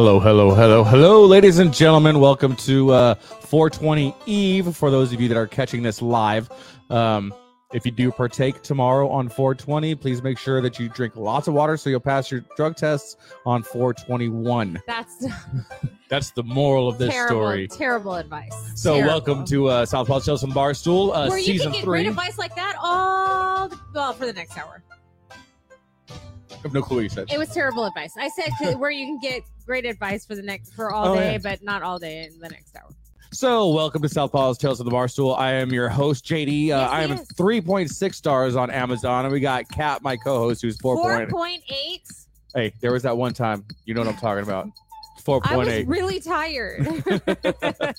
Hello, hello, hello, hello, ladies and gentlemen. Welcome to uh, 420 Eve. For those of you that are catching this live, um, if you do partake tomorrow on 420, please make sure that you drink lots of water so you'll pass your drug tests on 421. That's That's the moral of this terrible, story. terrible advice. So, Terrible. welcome to uh, South Paul Chelsea Barstool, uh, Where you season can get three. great advice like that all the, well for the next hour. I have no clue what you said. It was terrible advice. I said where you can get great advice for the next for all Oh, day, yeah. but not all day in the next hour. So, welcome to Southpaw's Tales of the Barstool. I am your host, JD. Uh, Yes, I am yes. 3.6 stars on Amazon, and we got Kat, my co-host, who's 4. Four point- point eight. Hey, there was that one time. You know what I'm talking about. I was 4.8. really tired.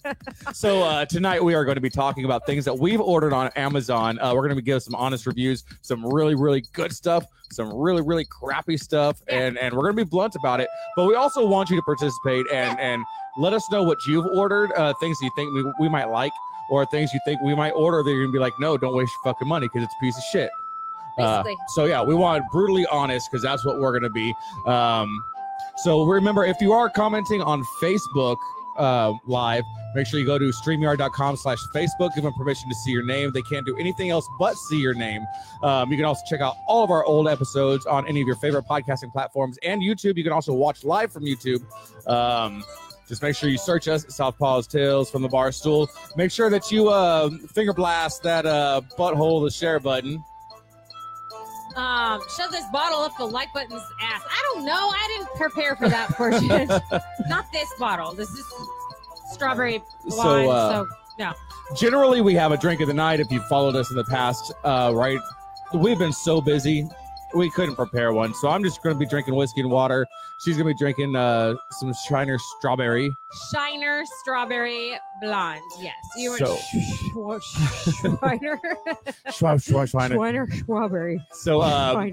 So uh, tonight we are going to be talking about things that we've ordered on Amazon. Uh, we're going to be giving some honest reviews, some really, really good stuff, some really, really crappy stuff, and and we're going to be blunt about it. But we also want you to participate and and let us know what you've ordered, uh, things you think we, we might like, or things you think we might order that you're going to be like, no, don't waste your fucking money because it's a piece of shit. Uh, Basically. so yeah, we want brutally honest because that's what we're gonna be. Um, so remember, if you are commenting on Facebook uh, live, make sure you go to streamyard.com slash Facebook. Give them permission to see your name. They can't do anything else but see your name. Um, you can also check out all of our old episodes on any of your favorite podcasting platforms and YouTube. You can also watch live from YouTube. Um, just make sure you search us, Southpaw's Tales from the Bar Stool. Make sure that you uh, finger blast that uh, butthole, the share button. Um, shove this bottle up the like button's ass. I don't know. I didn't prepare for that portion. Not this bottle. This is strawberry So, wine. uh, So, generally we have a drink of the night if you've followed us in the past uh right we've been so busy we couldn't prepare one so i'm just going to be drinking whiskey and water she's going to be drinking uh some shiner strawberry Shiner strawberry blonde. Yes, you So- were Shiner. Schwa- schwa- Shiner. Shiner strawberry. so uh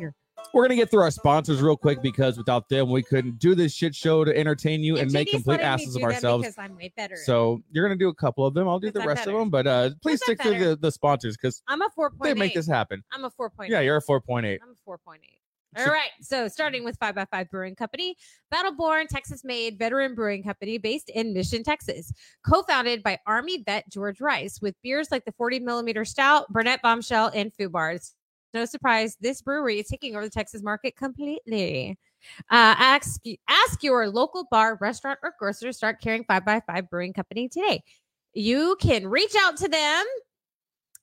we're going to get through our sponsors real quick because without them we couldn't do this shit show to entertain you and, make complete asses of ourselves because I'm way better. so you're going to do a couple of them i'll do the I'm rest of them but uh please stick through better. the, the sponsors because I'm a four they point make eight. this happen I'm a four point. yeah you're a 4.8 I'm a four point eight. All right. So starting with Five by Five Brewing Company, Battleborn, Texas made veteran brewing company based in Mission, Texas. Co founded by Army vet George Rice with beers like the 40 millimeter stout, Burnett Bombshell, and Foo Bars. No surprise, this brewery is taking over the Texas market completely. Uh, ask, ask your local bar, restaurant, or grocer to start carrying Five by Five Brewing Company today. You can reach out to them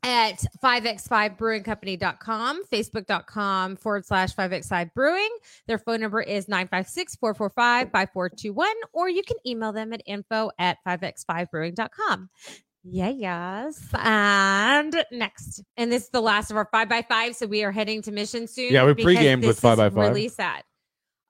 at 5x5brewingcompany.com, facebook.com forward slash 5x5 brewing. Their phone number is 956 445 5421, or you can email them at info at 5x5brewing.com. Yeah, yes. And next, and this is the last of our 5x5, so we are heading to mission soon. Yeah, we pre-gamed with 5x5. Really sad.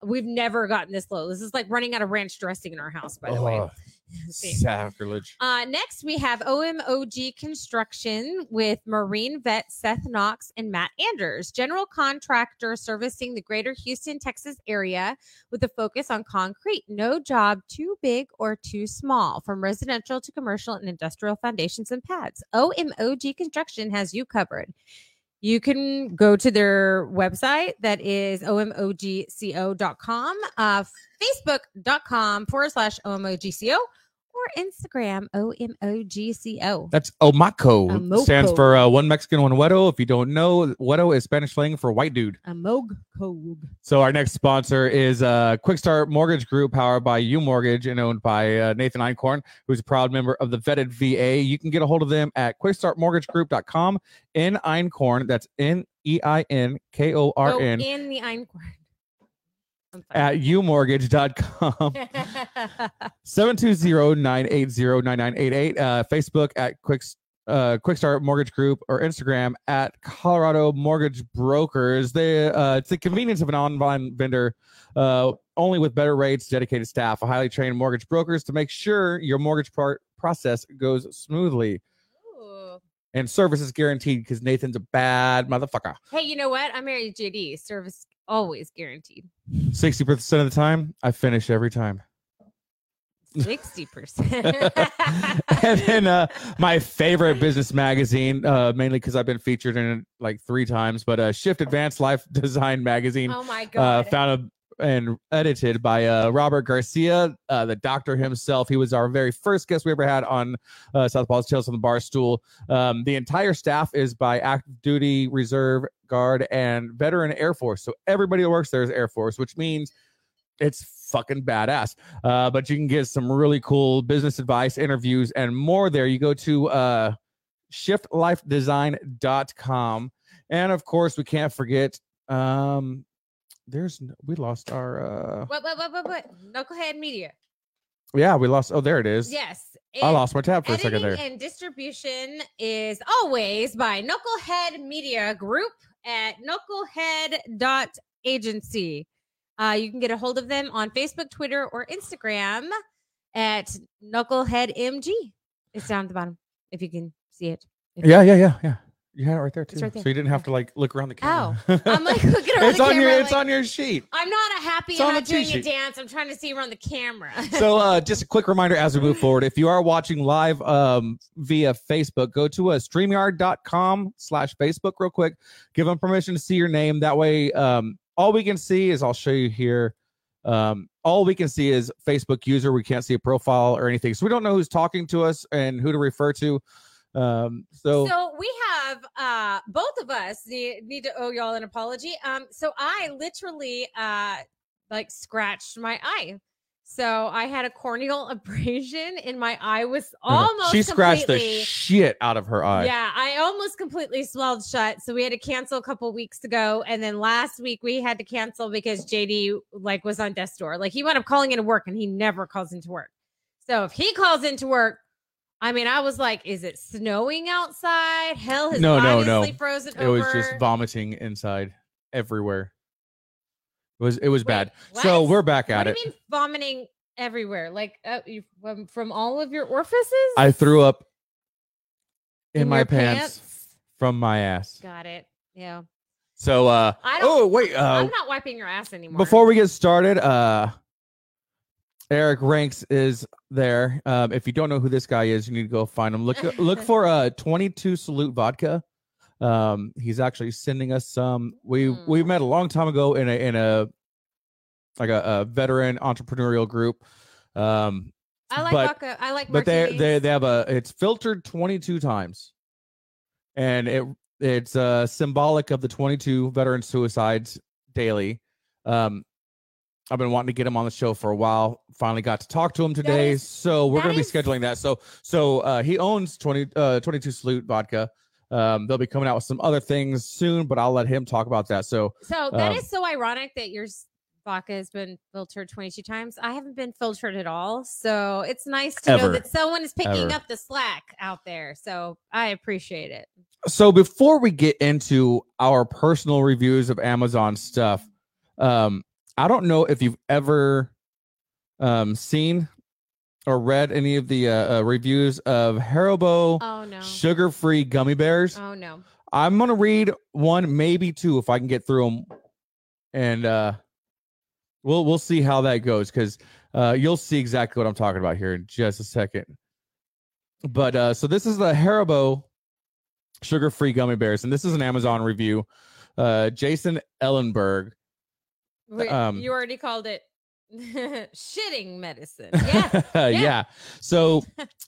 We've never gotten this low. This is like running out of ranch dressing in our house, by the way. Oh. sacrilege Uh, next, we have OMOG Construction with Marine vet Seth Knox and Matt Anders, general contractor servicing the greater Houston, Texas area with a focus on concrete. No job too big or too small, from residential to commercial and industrial foundations and pads. OMOG Construction has you covered. You can go to their website that is omogco.com, uh, facebook.com forward slash omogco, Instagram omogco. That's Omaco. Omako. Stands for uh, one Mexican, one Wedo. If you don't know, Wedo is Spanish slang for white dude. Amogco. So our next sponsor is uh, Quick Start Mortgage Group, powered by UMortgage and owned by uh, Nathan Neinkorn, who's a proud member of the Vetted VA. You can get a hold of them at quickstartmortgagegroup.com in Einkorn. That's N E I N K O R N in the Einkorn. At umortgage.com. fine. 720-980-9988 uh facebook at quick uh quick start mortgage group or instagram at colorado mortgage brokers they uh it's the convenience of an online vendor uh only with better rates dedicated staff a highly trained mortgage brokers to make sure your mortgage part process goes smoothly Ooh. and service is guaranteed because nathan's a bad motherfucker Hey, you know what? I'm married to JD. Service always guaranteed. 60% of the time i finish every time 60%. and then uh, my favorite business magazine, uh, mainly because I've been featured in it like three times, but uh, Shift Advanced Life Design magazine oh my uh, God. found and edited by uh, Robert Garcia, uh, the doctor himself. He was our very first guest we ever had on uh, Southpaw's Tales on the Bar Stool. Um, the entire staff is by active duty, reserve, guard, and veteran Air Force. So everybody that works there is Air Force, which means it's fucking badass. Uh, but you can get some really cool business advice, interviews, and more there. You go to uh, shiftlifedesign.com. And of course, we can't forget um there's n- we lost our uh What, what, what, what, what? Knucklehead Media. yeah, we lost oh there it is. Yes. I lost my tab for a second there. and distribution is always by Knucklehead Media Group at knucklehead knucklehead.agency. Uh, you can get a hold of them on Facebook, Twitter, or Instagram at Knucklehead MG. It's down at the bottom if you can see it. Yeah, yeah, yeah, yeah. You had it right there too. Right there. So you didn't have to like look around the camera. Oh, I'm like looking around it's the on your it's like- on your sheet. I'm not a happy. It's I'm not doing a dance. I'm trying to see around the camera. so uh just a quick reminder as we move forward if you are watching live um via facebook go to uh, streamyard.com slash facebook real quick give them permission to see your name that way um all we can see is i'll show you here um all we can see is facebook user we can't see a profile or anything so we don't know who's talking to us and who to refer to um so, so we have uh both of us need, need to owe y'all an apology. Um so i literally uh like scratched my eye. So i had a corneal abrasion and my eye was almost she scratched the shit out of her eye. Yeah i almost completely swelled shut. So we had to cancel a couple weeks ago. And then last week we had to cancel because jd like was on death's door. Like he wound up calling into work and he never calls into work. So if he calls into work I mean, I was like, is it snowing outside? Hell has No, no, no. frozen it over. was just vomiting inside everywhere it was it was Wait, bad so we're back What at do it you mean vomiting everywhere? Like uh, you, from, from all of your orifices? I threw up in, my your pants, from my ass. Got it. Yeah. So uh I don't. oh wait, uh I'm not wiping your ass anymore. before we get started, uh Eric Ranks is there. Um if you don't know who this guy is, you need to go find him. Look look for uh 22 Salute Vodka. Um he's actually sending us some. We we Mm. met a long time ago in a in a like a, a veteran entrepreneurial group. Um I like but- vodka. I like but they they they have a it's filtered 22 times and it it's uh symbolic of the 22 veteran suicides daily um i've been wanting to get him on the show for a while finally got to talk to him today is- so we're going to be scheduling that so so uh he owns 20 uh 22 salute vodka um they'll be coming out with some other things soon but i'll let him talk about that so So that um, is so ironic that your vodka has been filtered 22 times. I haven't been filtered at all. So it's nice to know that someone is picking Ever. up the slack out there. So I appreciate it. so before we get into our personal reviews of Amazon stuff, um, I don't know if you've ever um, seen or read any of the uh, uh, reviews of Haribo Oh no. sugar-free gummy bears. Oh no. I'm gonna read one, maybe two, if I can get through them, and uh, we'll we'll see how that goes because uh, you'll see exactly what I'm talking about here in just a second. But uh, so this is the Haribo sugar-free gummy bears, and this is an Amazon review. Uh, Jason Ellenberg. Wait, um, you already called it shitting medicine. Yeah. yeah. So,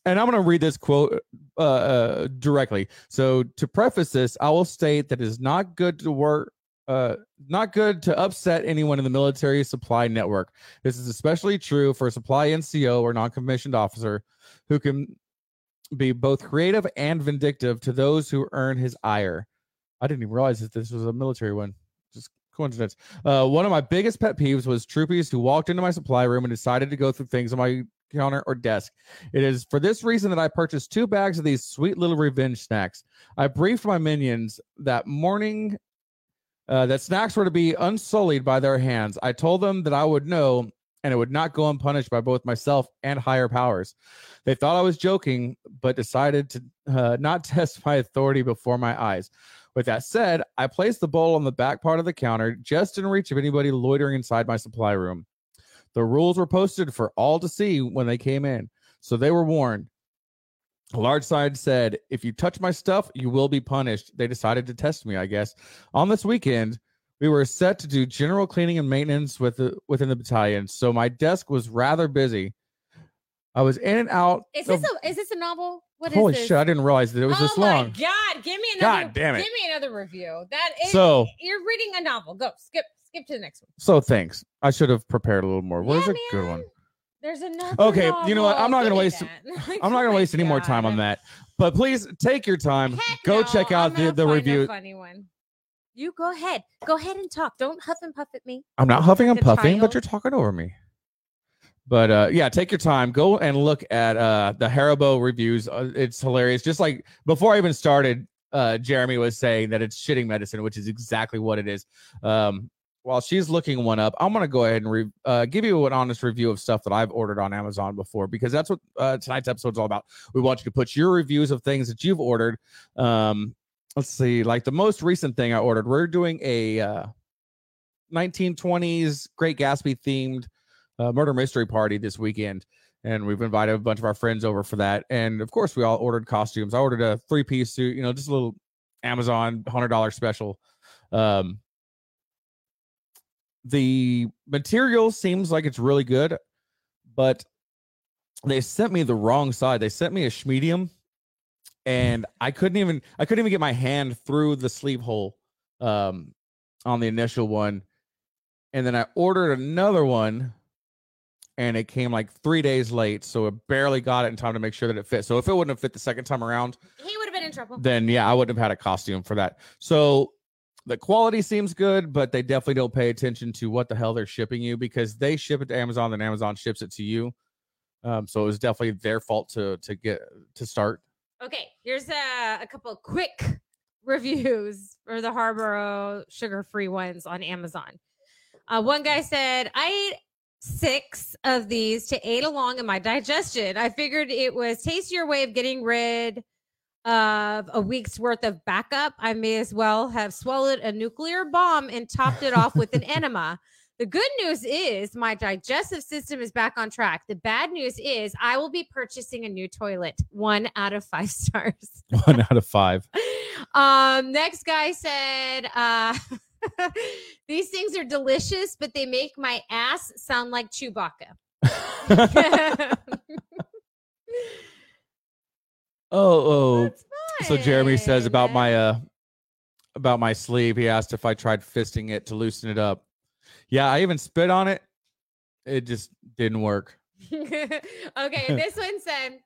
and I'm going to read this quote uh, uh, directly. So, to preface this, I will state that it is not good to work. Uh, not good to upset anyone in the military supply network. This is especially true for a supply NCO or non-commissioned officer who can be both creative and vindictive to those who earn his ire. I didn't even realize that this was a military one. Coincidence. Uh, one of my biggest pet peeves was troopies who walked into my supply room and decided to go through things on my counter or desk. It is for this reason that I purchased two bags of these sweet little revenge snacks. I briefed my minions that morning uh, that snacks were to be unsullied by their hands. I told them that I would know and it would not go unpunished by both myself and higher powers. They thought I was joking, but decided to uh, not test my authority before my eyes. With that said, I placed the bowl on the back part of the counter, just in reach of anybody loitering inside my supply room. The rules were posted for all to see when they came in, so they were warned. A large sign said, If you touch my stuff, you will be punished. They decided to test me, I guess. On this weekend, We were set to do general cleaning and maintenance with the, within the battalion, so my desk was rather busy. I was in and out. Is this a is this a novel? What is holy shit! I didn't realize that it was oh this my long. god! Give me another. God damn it. Give me another review. That is. So, you're reading a novel. Go skip skip to the next one. so thanks. I should have prepared a little more. Where's Yeah, a good one? There's another. Okay, you know what? I'm not novel. gonna waste- Like, I'm not oh gonna waste any more time on that. But please take your time. Heck Go no, check out the the review. funny one. You go ahead. Go ahead and talk. Don't huff and puff at me. I'm not huffing and puffing, but you're talking over me. But uh, yeah, take your time. Go and look at uh, the Haribo reviews. Uh, it's hilarious. Just like before I even started, uh, Jeremy was saying that it's shitting medicine, which is exactly what it is. Um, while she's looking one up, I'm gonna go ahead and re- uh, give you an honest review of stuff that I've ordered on Amazon before because that's what uh, tonight's episode is all about. We want you to put your reviews of things that you've ordered. Um, let's see, like the most recent thing I ordered, we're doing a uh, 1920s Great Gatsby themed uh, murder mystery party this weekend. And we've invited a bunch of our friends over for that. And of course, we all ordered costumes. I ordered a three piece suit, you know, just a little Amazon $100 special. Um, the material seems like it's really good, but they sent me the wrong side. They sent me a schmedium, and I couldn't even I couldn't even get my hand through the sleeve hole um, on the initial one, and then I ordered another one, and it came like three days late, so it barely got it in time to make sure that it fit. So if it wouldn't have fit the second time around, He would have been in trouble. then yeah, I wouldn't have had a costume for that. So the quality seems good, but they definitely don't pay attention to what the hell they're shipping you because they ship it to Amazon, then Amazon ships it to you. Um, so it was definitely their fault to to get to start. Okay, here's a, a couple of quick reviews for the Haribo sugar-free ones on Amazon. Uh, one guy said, "I ate six of these to aid along in my digestion. I figured it was tastier way of getting rid of a week's worth of backup. I may as well have swallowed a nuclear bomb and topped it off with an enema." The good news is my digestive system is back on track. The bad news is I will be purchasing a new toilet. One out of five stars. One out of five. Um, next guy said, uh, these things are delicious, but they make my ass sound like Chewbacca. oh, oh. So Jeremy says about my uh about my sleeve. He asked if I tried fisting it to loosen it up. Yeah, I even spit on it. It just didn't work. okay, this one said,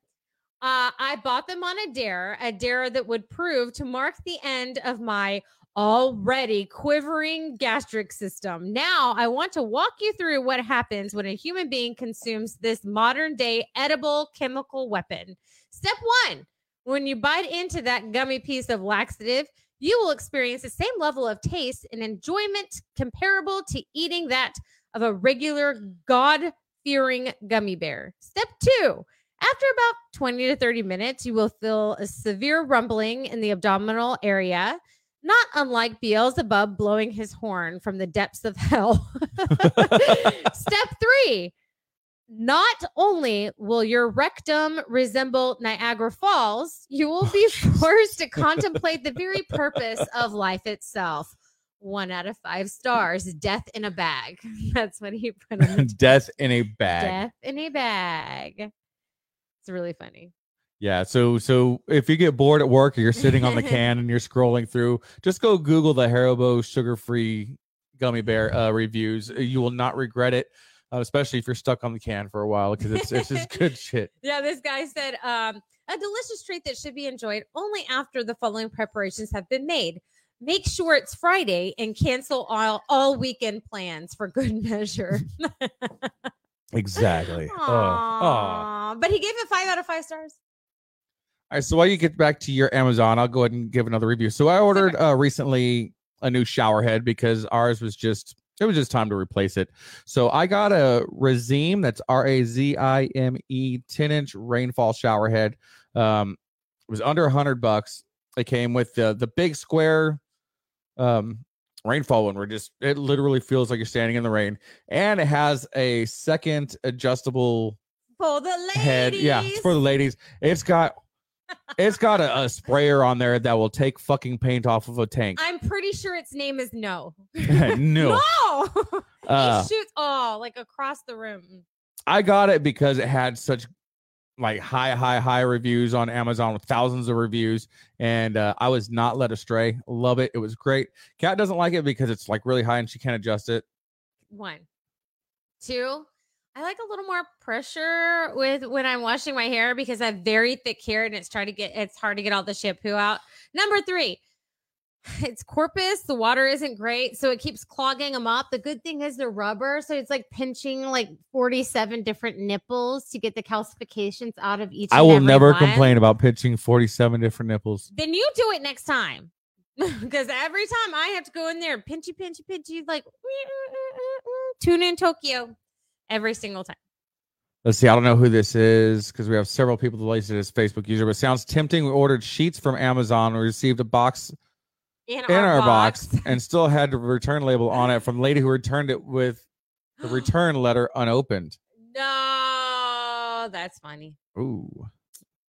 uh, I bought them on a dare, a dare that would prove to mark the end of my already quivering gastric system. Now, I want to walk you through what happens when a human being consumes this modern day edible chemical weapon. Step one when you bite into that gummy piece of laxative, you will experience the same level of taste and enjoyment comparable to eating that of a regular God fearing gummy bear. Step two. After about 20 to 30 minutes, you will feel a severe rumbling in the abdominal area, not unlike Beelzebub blowing his horn from the depths of hell. Step three. Not only will your rectum resemble Niagara Falls, you will be forced to contemplate the very purpose of life itself. One out of five stars. Death in a bag. That's what he put on Death in a bag. Death in a bag. It's really funny. Yeah. So so if you get bored at work or you're sitting on the can and you're scrolling through, just go Google the Haribo sugar-free gummy bear uh, reviews. You will not regret it, uh, especially if you're stuck on the can for a while because it's it's just good shit. Yeah, this guy said, um, a delicious treat that should be enjoyed only after the following preparations have been made. Make sure it's Friday and cancel all, all weekend plans for good measure. Exactly. Oh, oh. Aw. But he gave it five out of five stars. All right. So while you get back to your Amazon, I'll go ahead and give another review. So I ordered uh, recently a new shower head because ours was just it was just time to replace it. So I got a Razime that's R A Z I M E 10 inch rainfall shower head. Um, it was under a hundred bucks. It came with the the big square um rainfall one where just it literally feels like you're standing in the rain, and it has a second adjustable For the ladies. head. Yeah, it's for the ladies. It's got it's got a, a sprayer on there that will take fucking paint off of a tank. I'm pretty sure its name is No. no. No. Uh, it shoots oh like across the room. I got it because it had such like high, high, high reviews on Amazon with thousands of reviews, and uh, I was not led astray. Love it. It was great. Kat doesn't like it because it's like really high and she can't adjust it. One. Two. I like a little more pressure with when I'm washing my hair because I have very thick hair and it's trying to get it's hard to get all the shampoo out. Number three, it's corpus. The water isn't great, so it keeps clogging them up. The good thing is the rubber, so it's like pinching like 47 different nipples to get the calcifications out of each. I will never one. complain about pinching 47 different nipples. Then you do it next time. Because every time I have to go in there pinchy, pinchy, pinchy, like tune in Tokyo every single time. Let's see. I don't know who this is because we have several people that listed as Facebook user, but sounds tempting. We ordered sheets from Amazon. We received a box In, in our box and still had the return label on it from the lady who returned it with the return letter unopened. No, that's funny. Ooh.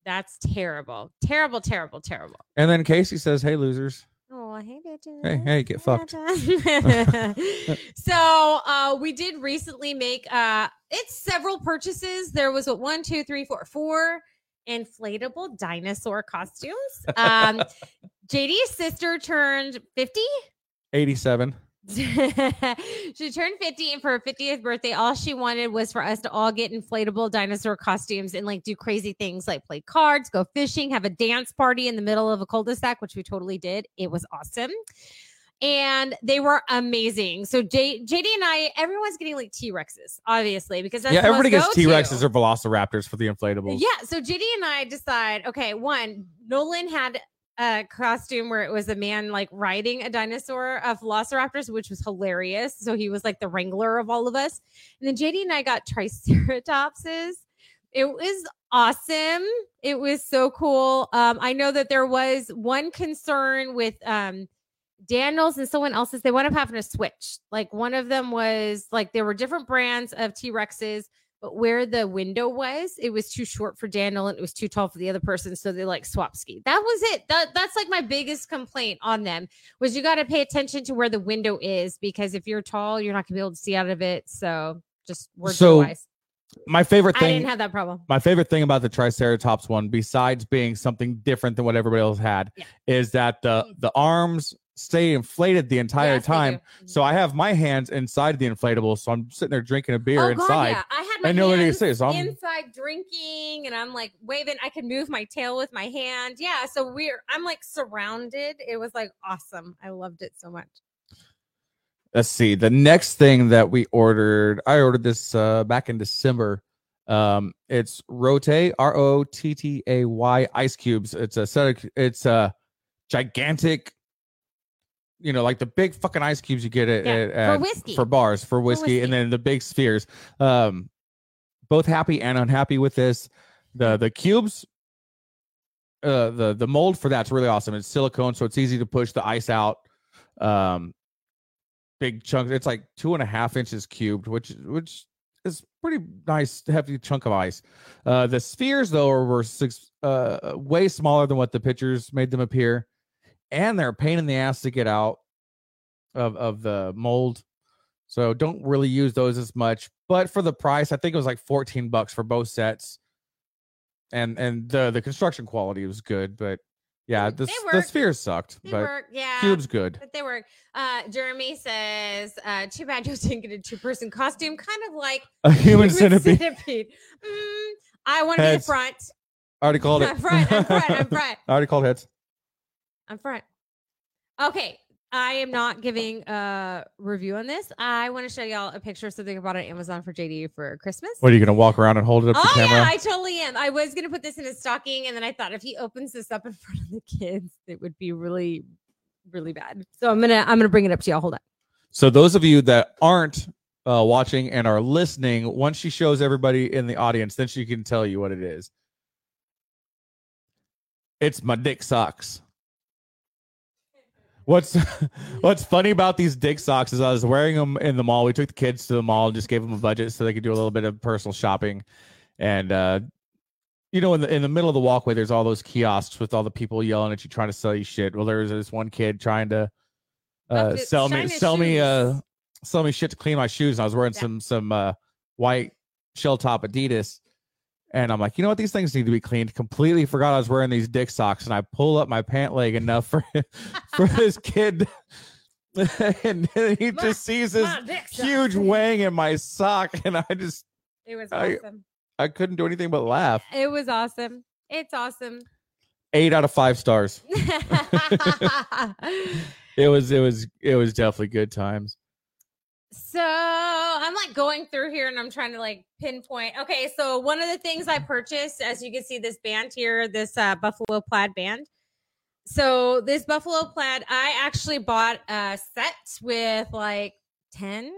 That's terrible. Terrible, terrible, terrible. And then Casey says, Hey, losers. Oh, hey, bitches. Hey, hey, get fucked. so uh we did recently make uh it's several purchases. There was a one, two, three, four, four inflatable dinosaur costumes. Um JD's sister turned 50. 87. she turned 50 and for her 50th birthday all she wanted was for us to all get inflatable dinosaur costumes and like do crazy things like play cards go fishing have a dance party in the middle of a cul-de-sac which we totally did it was awesome and they were amazing so J- jd and i everyone's getting like t-rexes obviously because that's yeah, everybody gets T Rexes or Velociraptors for the inflatables. Yeah. So JD and I decide, okay, one, Nolan had a costume where it was a man like riding a dinosaur of Velociraptors, which was hilarious. So he was like the wrangler of all of us. And then JD and I got Triceratopses. It was awesome. It was so cool. Um, I know that there was one concern with um Daniels and someone else's. They wound up having to switch. Like one of them was like there were different brands of T Rexes but where the window was, it was too short for Daniel and it was too tall for the other person. So they like swap ski. That was it. That that's like my biggest complaint on them was you got to pay attention to where the window is because if you're tall, you're not gonna be able to see out of it. So just word So, wise. My favorite I thing didn't have that problem. my favorite thing about the Triceratops one, besides being something different than what everybody else had, Yeah. is that the mm. the arms stay inflated the entire Yes, time. So I have my hands inside the inflatable, so I'm sitting there drinking a beer oh, inside. God, yeah. I had my and nobody can hands it, so I'm- inside drinking and I'm like waving. I could move my tail with my hand. Yeah. So we're I'm like surrounded. It was like awesome. I loved it so much. Let's see. The next thing that we ordered, I ordered this uh, back in December. Um, it's Rottay R O T T A Y ice cubes. It's a set of it's a gigantic, you know, like the big fucking ice cubes you get at, Yeah, at- for whiskey. for bars for whiskey, and whiskey. then the big spheres. Um, both happy and unhappy with this. The the cubes, uh, the the mold for that's really awesome. It's silicone, so it's easy to push the ice out. Um, big chunks. It's like two and a half inches cubed, which which is pretty nice, hefty chunk of ice. Uh, the spheres though were six, uh, way smaller than what the pictures made them appear, and they're a pain in the ass to get out of of the mold. So don't really use those as much. But for the price, I think it was like 14 bucks for both sets. And and the the construction quality was good, but yeah, the, the work. spheres sucked, They but work. Yeah. cube's good. But they work. Uh, Jeremy says, uh, too bad you didn't get a two person costume, kind of like A human centipede. centipede. Mm, I want to be the front. I already called it. I'm front. I'm front. I'm front. I already called heads. I'm front. Okay. I am not giving a review on this. I want to show y'all a picture of something I bought on Amazon for JD for Christmas. What are you gonna walk around and hold it up Oh to camera? yeah, I totally am. I was gonna put this in a stocking, and then I thought if he opens this up in front of the kids, it would be really, really bad. So I'm gonna I'm gonna bring it up to y'all. Hold on. So those of you that aren't uh, watching and are listening, once she shows everybody in the audience, then she can tell you what it is. It's my dick socks. What's What's funny about these dick socks is I was wearing them in the mall. We took the kids to the mall and just gave them a budget so they could do a little bit of personal shopping, and uh, you know, in the in the middle of the walkway, there's all those kiosks with all the people yelling at you, trying to sell you shit. Well, there's this one kid trying to uh, sell me sell me uh sell me shit to clean my shoes. And I was wearing Yeah. some some uh white shell top Adidas. And I'm like, you know what? These things need to be cleaned. Completely forgot I was wearing these dick socks, and I pull up my pant leg enough for for this kid, and then he Ma- just sees this huge wang in my sock, and I just It was I- awesome. I couldn't do anything but laugh. It was awesome. It's awesome. Eight out of five stars. It was it was it was definitely good times. So I'm like going through here and I'm trying to like pinpoint. Okay, so one of the things I purchased, as you can see, this band here, this uh, Buffalo Plaid band. So this Buffalo Plaid, I actually bought a set with like 10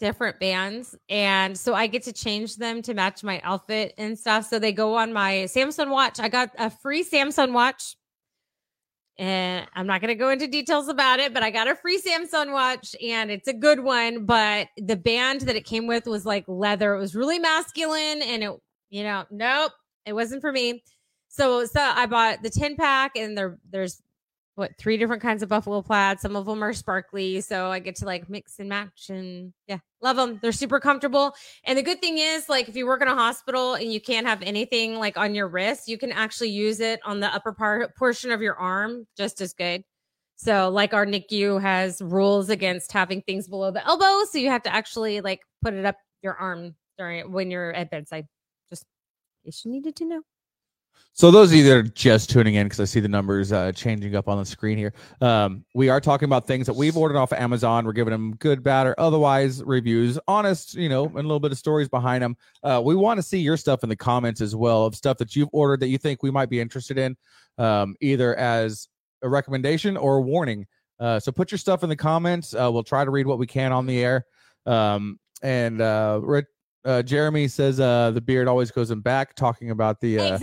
different bands. And so I get to change them to match my outfit and stuff. So they go on my Samsung watch. I got a free Samsung watch. And I'm not going to go into details about it, but I got a free Samsung watch and it's a good one. But the band that it came with was like leather. It was really masculine and it, you know, nope, it wasn't for me. So, so I bought the 10 pack and there, there's what, three different kinds of buffalo plaid. Some of them are sparkly. So I get to like mix and match and yeah, love them. They're super comfortable. And the good thing is, like, if you work in a hospital and you can't have anything like on your wrist, you can actually use it on the upper part portion of your arm just as good. So, like, our NICU has rules against having things below the elbow, so you have to actually like put it up your arm during when you're at bedside. Just in case you needed to know. So those of you that are just tuning in, because I see the numbers uh, changing up on the screen here, um, we are talking about things that we've ordered off of Amazon. We're giving them good, bad, or otherwise reviews, honest, you know, and a little bit of stories behind them. Uh, we want to see your stuff in the comments as well of stuff that you've ordered that you think we might be interested in, um, either as a recommendation or a warning. Uh, so put your stuff in the comments. Uh, we'll try to read what we can on the air. Um, and uh, uh, Jeremy says the beard always goes in back, talking about the. Uh,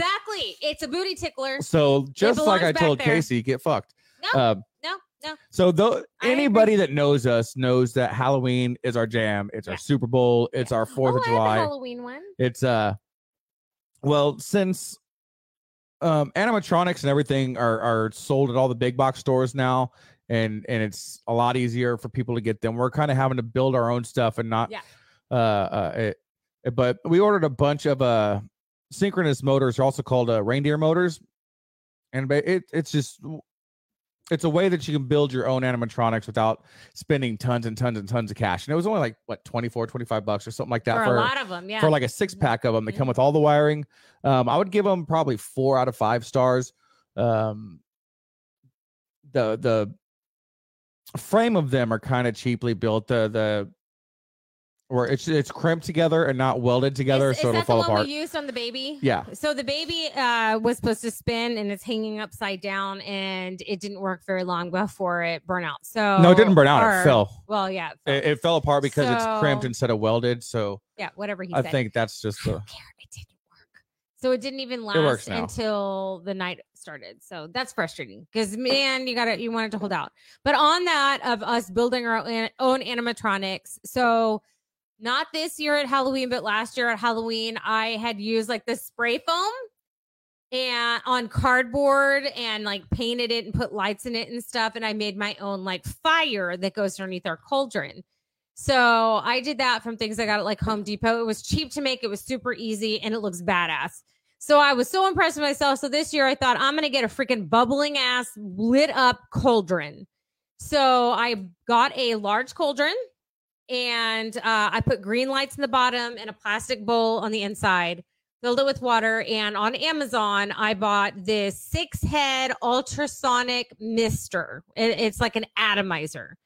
it's a booty tickler. so just like I told there. Casey, get fucked. No, Um, no, no. so though anybody that knows us knows that Halloween is our jam. It's Yeah. our Super Bowl. It's Yeah. our Fourth oh, of I have a July. Halloween one. It's uh, well since um animatronics and everything are are sold at all the big box stores now. And and it's a lot easier for people to get them. We're kind of having to build our own stuff and not Yeah. uh, uh it, but we ordered a bunch of uh synchronous motors, they're also called uh, reindeer motors, and it it's just it's a way that you can build your own animatronics without spending tons and tons and tons of cash. And it was only like what 24, 25 bucks or something like that For, for a lot of them, yeah. for like a six pack of them. They come Mhm. with all the wiring. Um, I would give them probably four out of five stars. Um, the the frame of them are kind of cheaply built. The the or it's it's crimped together and not welded together, is, so is it'll fall apart. we used on the baby? Yeah. So the baby uh, was supposed to spin and it's hanging upside down, and it didn't work very long before it burned out. So No, it didn't burn out. or- It fell. Well, yeah, it fell. It, it fell apart because it's crimped instead of welded. So yeah, whatever he I said. think that's just the. It didn't work. So it didn't even last until the night started. So that's frustrating because man, you gotta you wanted to hold out. But on that of us building our own animatronics, so not this year at Halloween, but last year at Halloween, I had used like the spray foam and on cardboard and like painted it and put lights in it and stuff. And I made my own like fire that goes underneath our cauldron. So I did that from things I got at like Home Depot. It was cheap to make, it was super easy, and it looks badass. So I was so impressed with myself. So this year I thought I'm gonna get a freaking bubbling ass lit up cauldron. So I got a large cauldron and uh, I put green lights in the bottom and a plastic bowl on the inside, filled it with water. And on Amazon, I bought this six head ultrasonic mister. It- it's like an atomizer.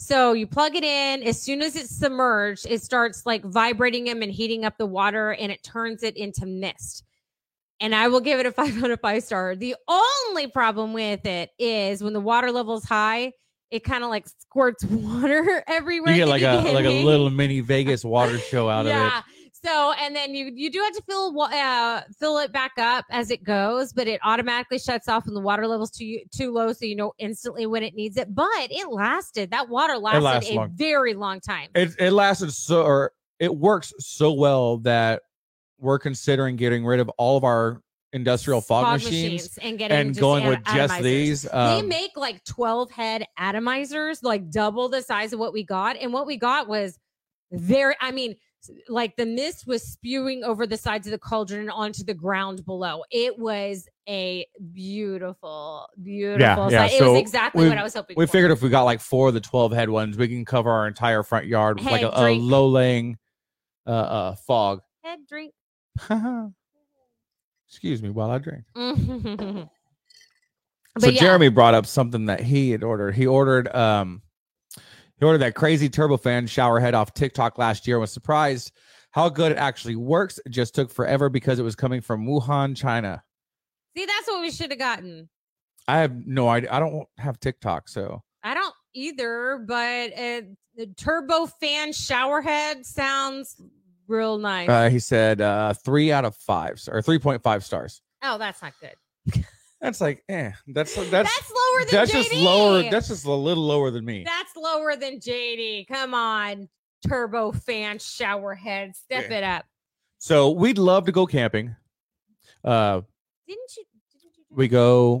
So you plug it in. As soon as it's submerged, it starts like vibrating them and heating up the water, and it turns it into mist. And I will give it a five out of five star. The only problem with it is when the water level is high, it kind of like squirts water everywhere. you get like a like a little mini Vegas water show out of it. yeah. So and then you you do have to fill uh, fill it back up as it goes, but it automatically shuts off when the water level's too too low, so you know instantly when it needs it. But it lasted. That water lasted a long. very long time. It it lasted so or it works so well that we're considering getting rid of all of our industrial fog, machines, and getting and just going at- with just atomizers. these. they Um, make like 12 head atomizers, like double the size of what we got. And what we got was very, I mean, like the mist was spewing over the sides of the cauldron and onto the ground below. It was a beautiful, beautiful yeah, sight. It so was exactly we- what I was hoping we for. figured if we got like four of the 12 head ones, we can cover our entire front yard with like a, a low laying uh, uh, fog. head drink. Excuse me while I drink. so yeah, Jeremy brought up something that he had ordered. He ordered um he ordered that crazy turbofan shower head off TikTok last year and was surprised how good it actually works. It just took forever because it was coming from Wuhan, China. see, that's what we should have gotten. I have no idea. I don't have TikTok, so I don't either, but uh, the turbo fan shower head sounds real nice. uh, he said uh three out of five or three point five stars. oh, that's not good. That's like eh. That's that's That's, lower than that's JD. just lower. That's just a little lower than me. That's lower than JD. Come on, turbo fan shower head, step Yeah. it up. So we'd love to go camping. Uh, Didn't you? Didn't you we go.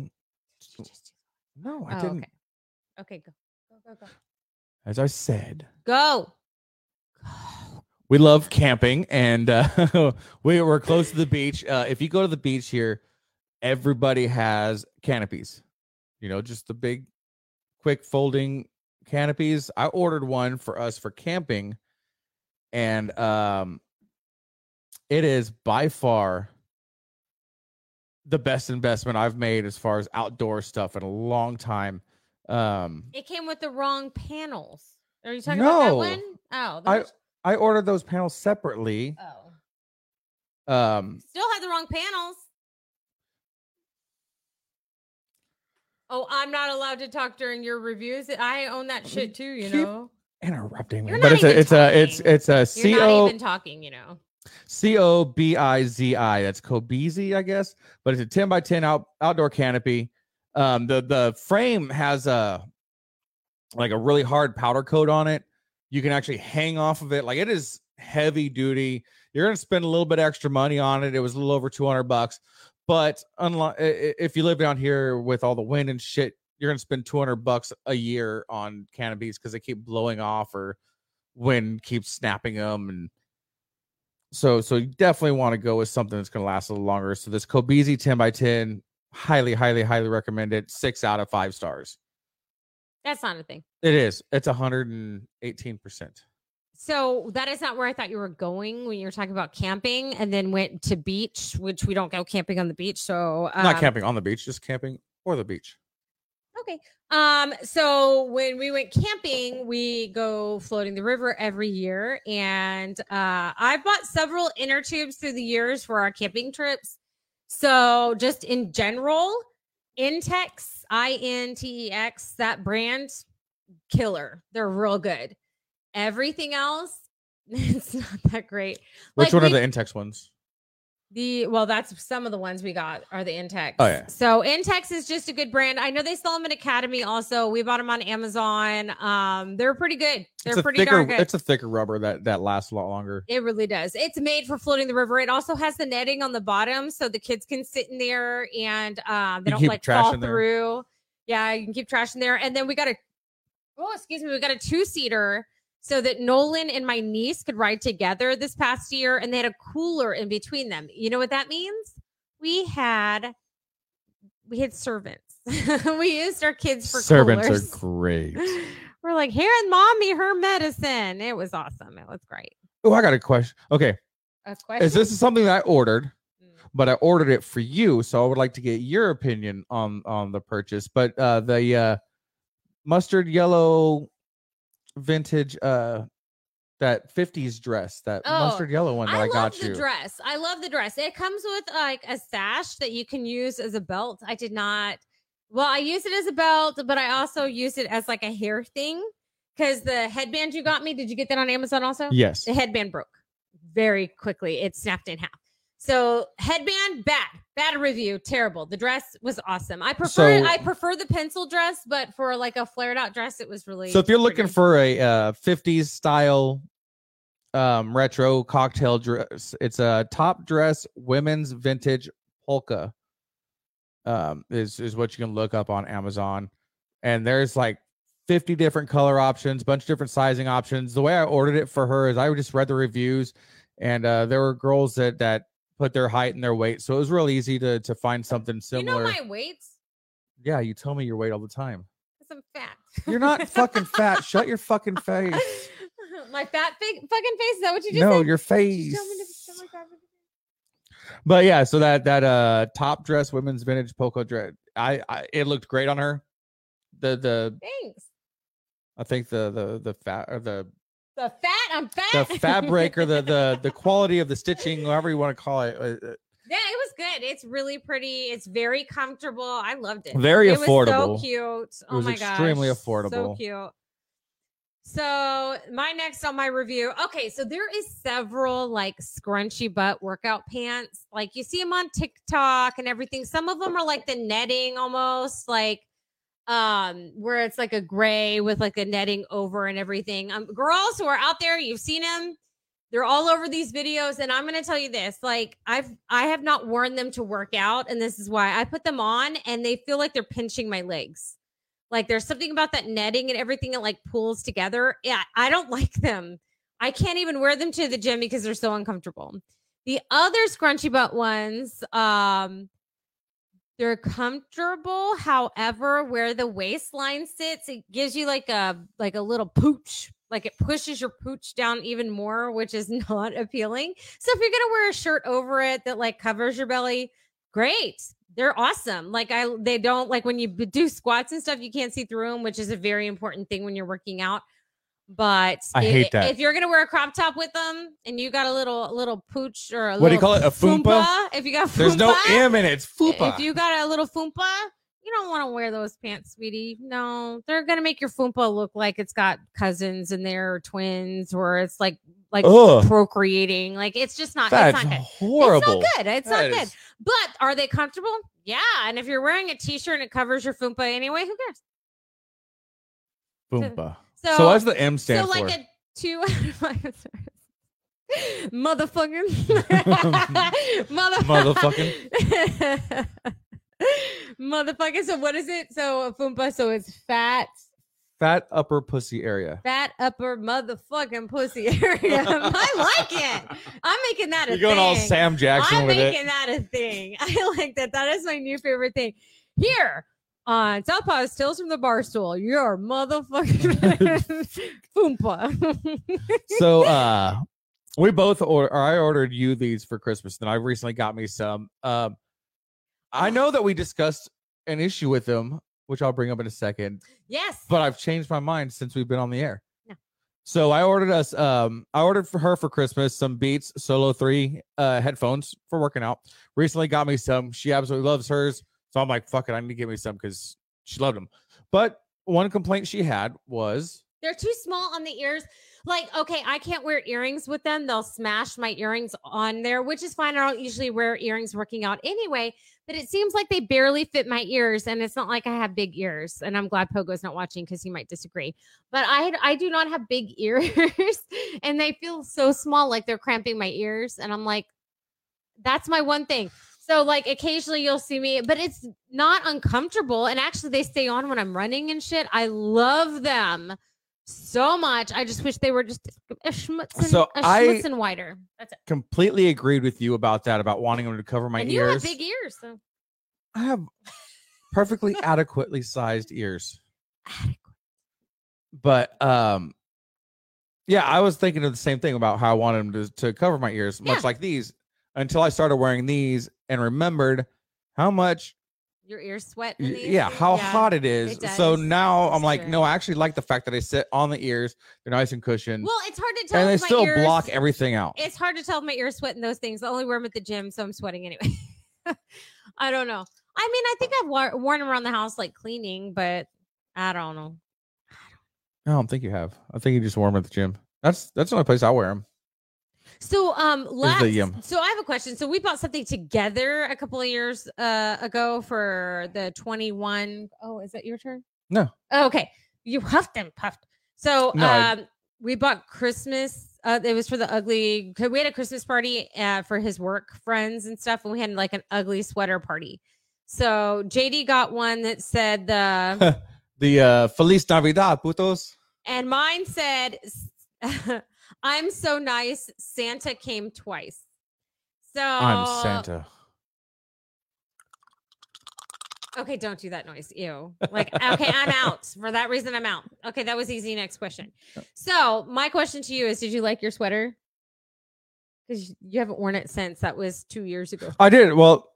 Did you just No. I Oh, didn't. Okay. Okay, go. Go, go, go. As I said, Go. We love camping, and uh, we we're close to the beach. Uh, if you go to the beach here, everybody has canopies. You know, just the big, quick folding canopies. I ordered one for us for camping, and um, it is by far the best investment I've made as far as outdoor stuff in a long time. Um, It came with the wrong panels. Are you talking about that one? Oh, I- I ordered those panels separately. oh. Um, Still had the wrong panels. Oh, I'm not allowed to talk during your reviews. I own that shit too, you keep know. interrupting me, but it's a it's a it's it's a You're C not even talking, you know. C O B I Z I. That's Cobizi, I guess. But it's a ten by ten out outdoor canopy. Um, the the frame has a like a really hard powder coat on it. You can actually hang off of it. Like it is heavy duty. You're gonna spend a little bit extra money on it. It was a little over two hundred bucks, but unlike if you live down here with all the wind and shit, you're gonna spend two hundred bucks a year on canopies because they keep blowing off or wind keeps snapping them and so so you definitely want to go with something that's going to last a little longer. So this Cobizi 10 by 10, highly, highly, highly recommend it. Six out of five stars. That's not a thing. It is. It's 118 percent. So that is not where I thought you were going when you were talking about camping and then went to beach, which we don't go camping on the beach. So um, Not camping on the beach, just camping or the beach. Okay. Um, so when we went camping, we go floating the river every year. And uh I've bought several inner tubes through the years for our camping trips. So just in general, Intex, I-N-T-E-X, that brand, killer. They're real good. Everything else, it's not that great. Which Like one we- are the Intex ones? The well, that's some of the ones we got are the Intex. Oh, yeah. So Intex is just a good brand. I know they sell them at Academy. Also, we bought them on Amazon. Um, they're pretty good. They're It's a pretty thicker. darn good. It's a thicker rubber that that lasts a lot longer. It really does. It's made for floating the river. It also has the netting on the bottom, so the kids can sit in there and um, they You don't like fall there. through. Yeah, you can keep trash in there. And then we got a oh, excuse me, we got a two seater so that Nolan and my niece could ride together this past year, and they had a cooler in between them. You know what that means? We had we had servants. we used our kids for Servants coolers. are great. We're like, here and mommy her medicine. It was awesome. It was great. Oh, I got a question. Okay, A question. is this something that I ordered? Mm. but I ordered it for you, so I would like to get your opinion on on the purchase. But uh the uh mustard yellow vintage uh that 50s dress, that Oh, mustard yellow one that I, I, love got the you. dress. I love the dress. It comes with like a sash that you can use as a belt. I did not. Well, I use it as a belt, but I also use it as like a hair thing because the headband you got me. Did you get that on Amazon also? Yes. The headband broke very quickly. It snapped in half. So headband bad, bad review, terrible. The dress was awesome. I prefer So- I prefer the pencil dress, but for like a flared out dress, it was really. So if you're looking pretty. for a uh 50s style um, retro cocktail dress. It's a top dress women's vintage polka. Um, is is what you can look up on Amazon, and there's like 50 different color options, bunch of different sizing options. The way I ordered it for her is I just read the reviews, and uh, there were girls that that put their height and their weight, so it was real easy to to find something similar. You know my weights? yeah, you tell me your weight all the time. Because I'm fat. You're not fucking fat. Shut your fucking face. my fat fake fucking face. Is that what you just No, said? your face. you tell me to show my fat face? But yeah, so that that uh top dress women's vintage polka dress, I, I it looked great on her. The the Thanks. I think the the the fat or the The fat. I'm fat. the fabric or the the the quality of the stitching, however you want to call it, uh, uh, Yeah, it was good. It's really pretty. It's very comfortable. I loved it. Very it Was affordable. so cute. oh was my extremely gosh. So cute. So my next on my review. Okay, so there is several like scrunchy butt workout pants. Like you see them on TikTok and everything. Some of them are like the netting almost like um where it's like a gray with like a netting over and everything. Um girls who are out there, you've seen them. They're all over these videos and I'm to tell you this, like I've I have not worn them to work out and this is why I put them on and they feel like they're pinching my legs. Like there's something about that netting and everything that like pulls together. Yeah, I don't like them. I can't even wear them to the gym because they're so uncomfortable. The other scrunchy butt ones, um, they're comfortable. However, where the waistline sits, it gives you like a like a little pooch. Like it pushes your pooch down even more, which is not appealing. So if you're gonna wear a shirt over it that like covers your belly, great. They're awesome. Like I, they don't like when you do squats and stuff, you can't see through them, which is a very important thing when you're working out. But I i- hate that. If you're gonna wear a crop top with them and you got a little little pooch or a What do you call it? A foompa? If you got there's no M in it. It's fupa. if you got a little foompa, you don't want to wear those pants, sweetie. No, they're gonna make your foompa look like it's got cousins in there, or twins, or it's like like Ugh. procreating. Like it's just not. That's it's not good. horrible. It's not good. It's That not good. But are they comfortable? Yeah. And if you're wearing a t-shirt and it covers your foompa anyway, who cares? Foompa. So, So, what's the M stand so for? like a two out of five stars. Motherfucking Motherfucking Motherfucking. So what is it? So a foompa, so it's fat, Fat upper pussy area. fat upper motherfucking pussy area. I like it. I'm making that a thing. You're going all. Sam Jackson I'm making it. that a thing. I like that. That is my new favorite thing. Here on Southpaw's Tales from the Barstool, your motherfucking foompa. so uh we both or, or I ordered you these for Christmas, and I recently got me some. Um I know that we discussed an issue with them, which I'll bring up in a second, yes. but I've changed my mind since we've been on the air. No. So I ordered us um I ordered for her for Christmas some Beats Solo 3 uh headphones for working out. Recently got me some. She absolutely loves hers. So I'm like, fuck it, I need to get me some because she loved them. But one complaint she had was They're too small on the ears. Like, okay, I can't wear earrings with them. They'll smash my earrings on there, which is fine. I don't usually wear earrings working out anyway, but it seems like they barely fit my ears. And it's not like I have big ears. And I'm glad Pogo's not watching because he might disagree. But I I do not have big ears and they feel so small, like they're cramping my ears. And I'm like, that's my one thing. So like occasionally you'll see me, but it's not uncomfortable. And actually they stay on when I'm running and shit. I love them so much. I just wish they were just a schmutz and, So a I- schmutz and wider. That's it. completely agreed with you about that, about wanting them to cover my and you ears. have big ears, so I have perfectly adequately sized ears. Adequate. But um yeah, I was thinking of the same thing about how I wanted them to, to cover my ears, much Yeah. like these, until I started wearing these and remembered how much your ears sweat. y- in these. yeah, how hot it is. it so now I'm like, no, I actually like the fact that they sit on the ears. They're nice and cushioned. Well, it's hard to tell. and they still ears, block everything out. It's hard to tell if my ears sweat in those things. I only wear them at the gym, so I'm sweating anyway. I don't know. I mean, I think I've wa- worn them around the house like cleaning, but I don't know. I don't think you have. I think you just wear them at the gym. That's that's the only place I wear them. So um last so I have a question. So we bought something together a couple of years uh ago for the 21 Oh, is that your turn? No. Oh, okay. You huffed and puffed. So No, I- um we bought Christmas Uh, it was for the ugly We had a Christmas party uh, for his work friends and stuff, and we had like an ugly sweater party. So JD got one that said the, The uh, Feliz Navidad, putos. and mine said, "I'm so nice. Santa came twice." So I'm Santa. Okay, don't do that noise. Ew. Like, okay, I'm out. For that reason, I'm out. Okay, that was easy. Next question. Uh, so, my question to you is Did you like your sweater? Because you haven't worn it since that was two years ago. I did. Well,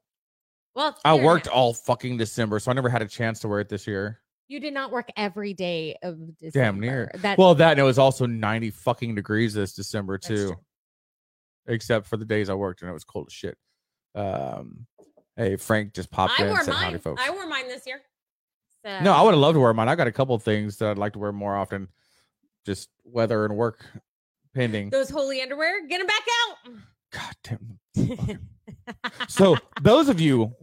Well, I worked all fucking December, so I never had a chance to wear it this year. You did not work every day of December. Damn near. That, Well, that and it was also 90 fucking degrees this December too, except for the days I worked and it was cold as shit. Um, hey, Frank just popped I in wore and said howdy, mine. folks. I wore mine this year. So, no, I would have loved to wear mine. I got a couple of things that I'd like to wear more often, just weather and work pending. Those holy underwear, get them back out. God damn. So, those of you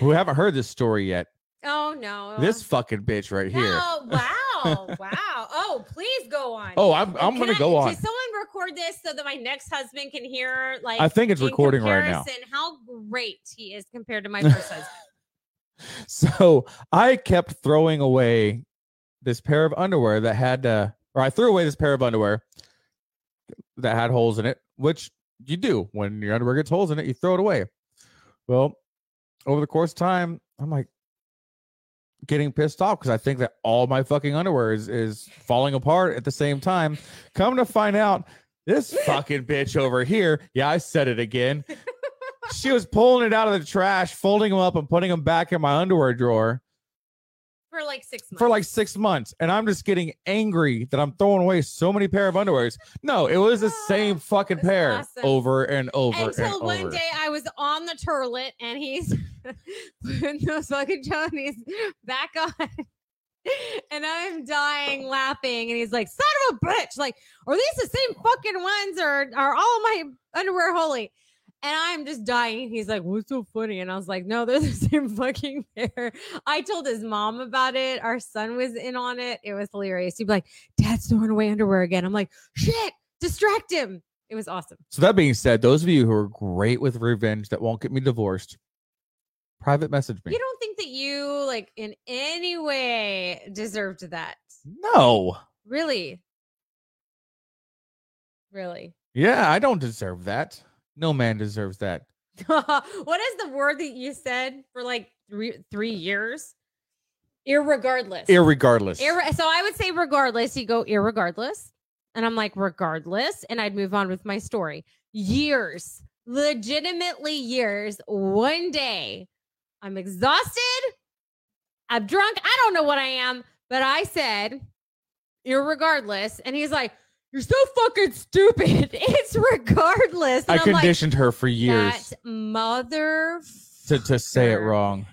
who haven't heard this story yet, oh, no. this fucking bitch right here. Oh wow. wow. Oh, please go on. Oh, I'm I'm Can gonna I- go on. Can someone record this so that my next husband can hear? Like, I think it's recording right now. How great he is compared to my first husband. So I kept throwing away this pair of underwear that had, uh, or I threw away this pair of underwear that had holes in it, which you do when your underwear gets holes in it, you throw it away. Well, over the course of time, I'm like getting pissed off because I think that all my fucking underwear is, is falling apart at the same time. Come to find out, this fucking bitch over here, yeah, I said it again. she was pulling it out of the trash, folding them up, and putting them back in my underwear drawer For like six months. for like six months. And I'm just getting angry that I'm throwing away so many pair of underwears. No, it was the ah, same fucking That's pair awesome. over and over Until and one over. day I was on the turlet and he's putting those fucking Johnnies back on. And I'm dying laughing. And he's like, son of a bitch. Like, are these the same fucking ones or are all my underwear holy? And I'm just dying. He's like, What's so funny? And I was like, No, they're the same fucking pair. I told his mom about it. Our son was in on it. It was hilarious. He'd be like, Dad's throwing away underwear again. I'm like, Shit, distract him. It was awesome. So that being said, those of you who are great with revenge that won't get me divorced, private message me. You don't think that you, like, in any way deserved that? no. Really? Really? Yeah, I don't deserve that. No man deserves that. what is the word that you said for like three three years? Irregardless. Irregardless. Ir- so I would say regardless. You go irregardless, and I'm like regardless, and I'd move on with my story. Years, legitimately years. One day, I'm exhausted. I'm drunk. I don't know what I am, but I said irregardless, and he's like, "You're so fucking stupid." It's regardless. I And I'm like, conditioned her for years that mother. to, to say it wrong.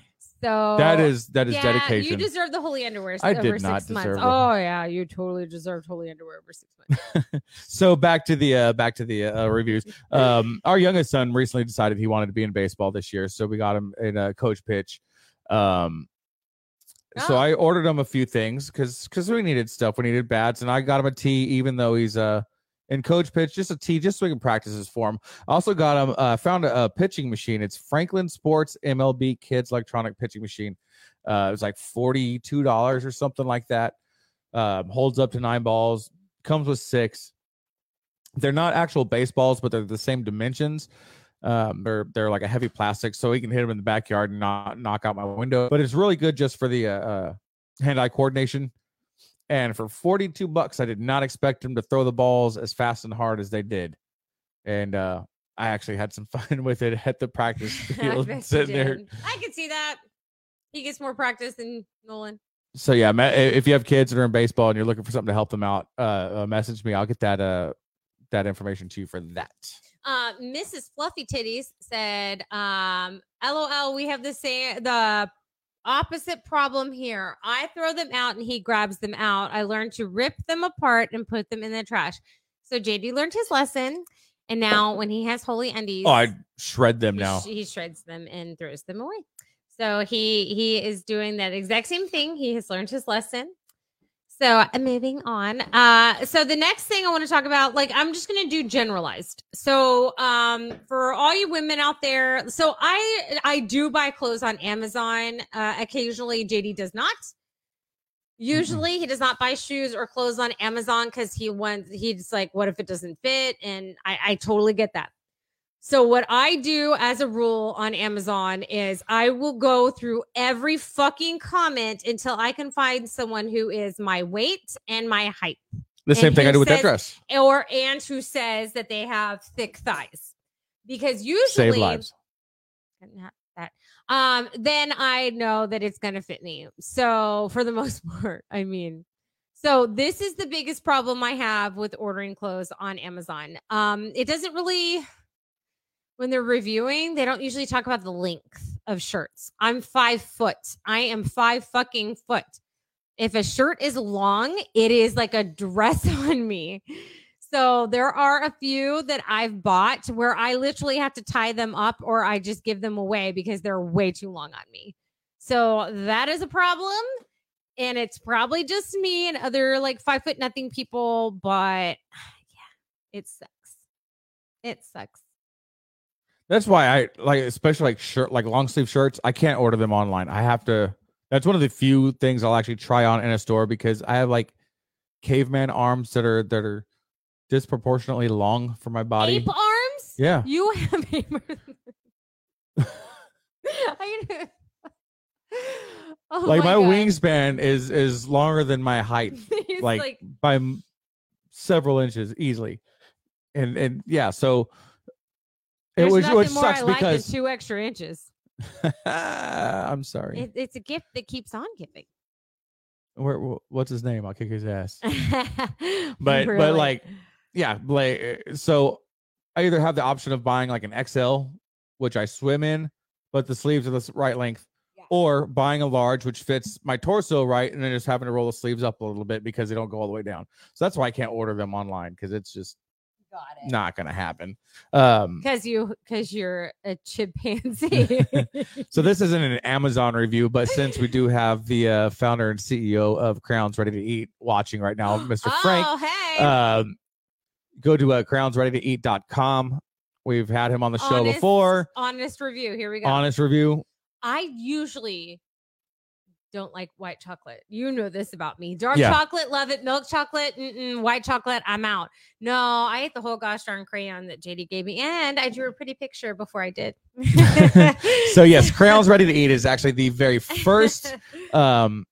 So that is that is yeah, dedication. You deserve the holy underwear. I over did not six months. deserve Oh yeah, you totally deserved holy underwear over six months. so back to the uh back to the uh, reviews um our youngest son recently decided he wanted to be in baseball this year so we got him in a coach pitch um so Oh. i ordered him a few things because because we needed stuff. We needed bats and i got him a tee even though he's uh in coach pitch just a tee just so we can practice his form i also got him uh found a, a pitching machine. It's franklin sports mlb kids electronic pitching machine. Uh it was like 42 dollars or something like that. Um holds up to nine balls comes with six. They're not actual baseballs, but they're the same dimensions. Um, they're they're like a heavy plastic, so he can hit them in the backyard and not knock out my window. But it's really good just for the uh, uh, hand-eye coordination. And for forty-two bucks, I did not expect him to throw the balls as fast and hard as they did. And uh, I actually had some fun with it at the practice I field, sitting there. I can see that. He gets more practice than Nolan. So yeah, if you have kids that are in baseball and you're looking for something to help them out, uh, uh message me. I'll get that uh that information to you for that. Uh, Mrs. Fluffy Titties said, um, "LOL, we have the same the opposite problem here. I throw them out and he grabs them out. I learned to rip them apart and put them in the trash. So JD learned his lesson, and now when he has holy undies, Oh, I shred them he, now. sh- he shreds them and throws them away. So he he is doing that exact same thing. He has learned his lesson. So uh, moving on. Uh so the next thing I want to talk about, like I'm just gonna do generalized. So um for all you women out there, so I I do buy clothes on Amazon. Uh occasionally JD does not. Usually he does not buy shoes or clothes on Amazon because he wants he's like, what if it doesn't fit? And I, I totally get that. So what I do as a rule on Amazon is I will go through every fucking comment until I can find someone who is my weight and my height The same thing I do with that dress. or and who says that they have thick thighs. Because usually Save lives. not that um then i know that it's gonna fit me so for the most part i mean so this is the biggest problem i have with ordering clothes on amazon um it doesn't really when they're reviewing they don't usually talk about the length of shirts i'm five foot i am five fucking foot if a shirt is long it is like a dress on me so there are a few that I've bought where I literally have to tie them up or I just give them away because they're way too long on me. So that is a problem. And it's probably just me and other like five foot nothing people, but yeah, it sucks. It sucks. That's why I like, especially like shirt, like long sleeve shirts. I can't order them online. I have to. That's one of the few things I'll actually try on in a store because I have like caveman arms that are that are disproportionately long for my body. Ape arms? Yeah, You have ape arms. Oh like my, God. wingspan is is longer than my height, He's like, by m- several inches easily, and and yeah, so it was nothing which more sucks I like than because two extra inches. I'm sorry. It, it's a gift that keeps on giving. Where, what's his name? I'll kick his ass. But- but, like, yeah like uh, so i either have the option of buying like an xl which i swim in but the sleeves are the right length Yeah. or buying a large which fits my torso right and then just having to roll the sleeves up a little bit because they don't go all the way down so that's why i can't order them online because it's just got it. not gonna happen um Because you, because you're a chimpanzee. so this isn't an amazon review but since we do have the uh, founder and ceo of crayons ready to eat watching right now mr frank Oh, hey. um, go to uh, crayonsreadytoeat.com. We've had him on the show Honest- before. Honest review. Here we go. Honest review. I usually don't like white chocolate. You know this about me. Dark Yeah. chocolate, love it. Milk chocolate, mm-mm. white chocolate, I'm out. No, I ate the whole gosh darn crayon that JD gave me, and I drew a pretty picture before I did. So yes, crayons ready to eat is actually the very first um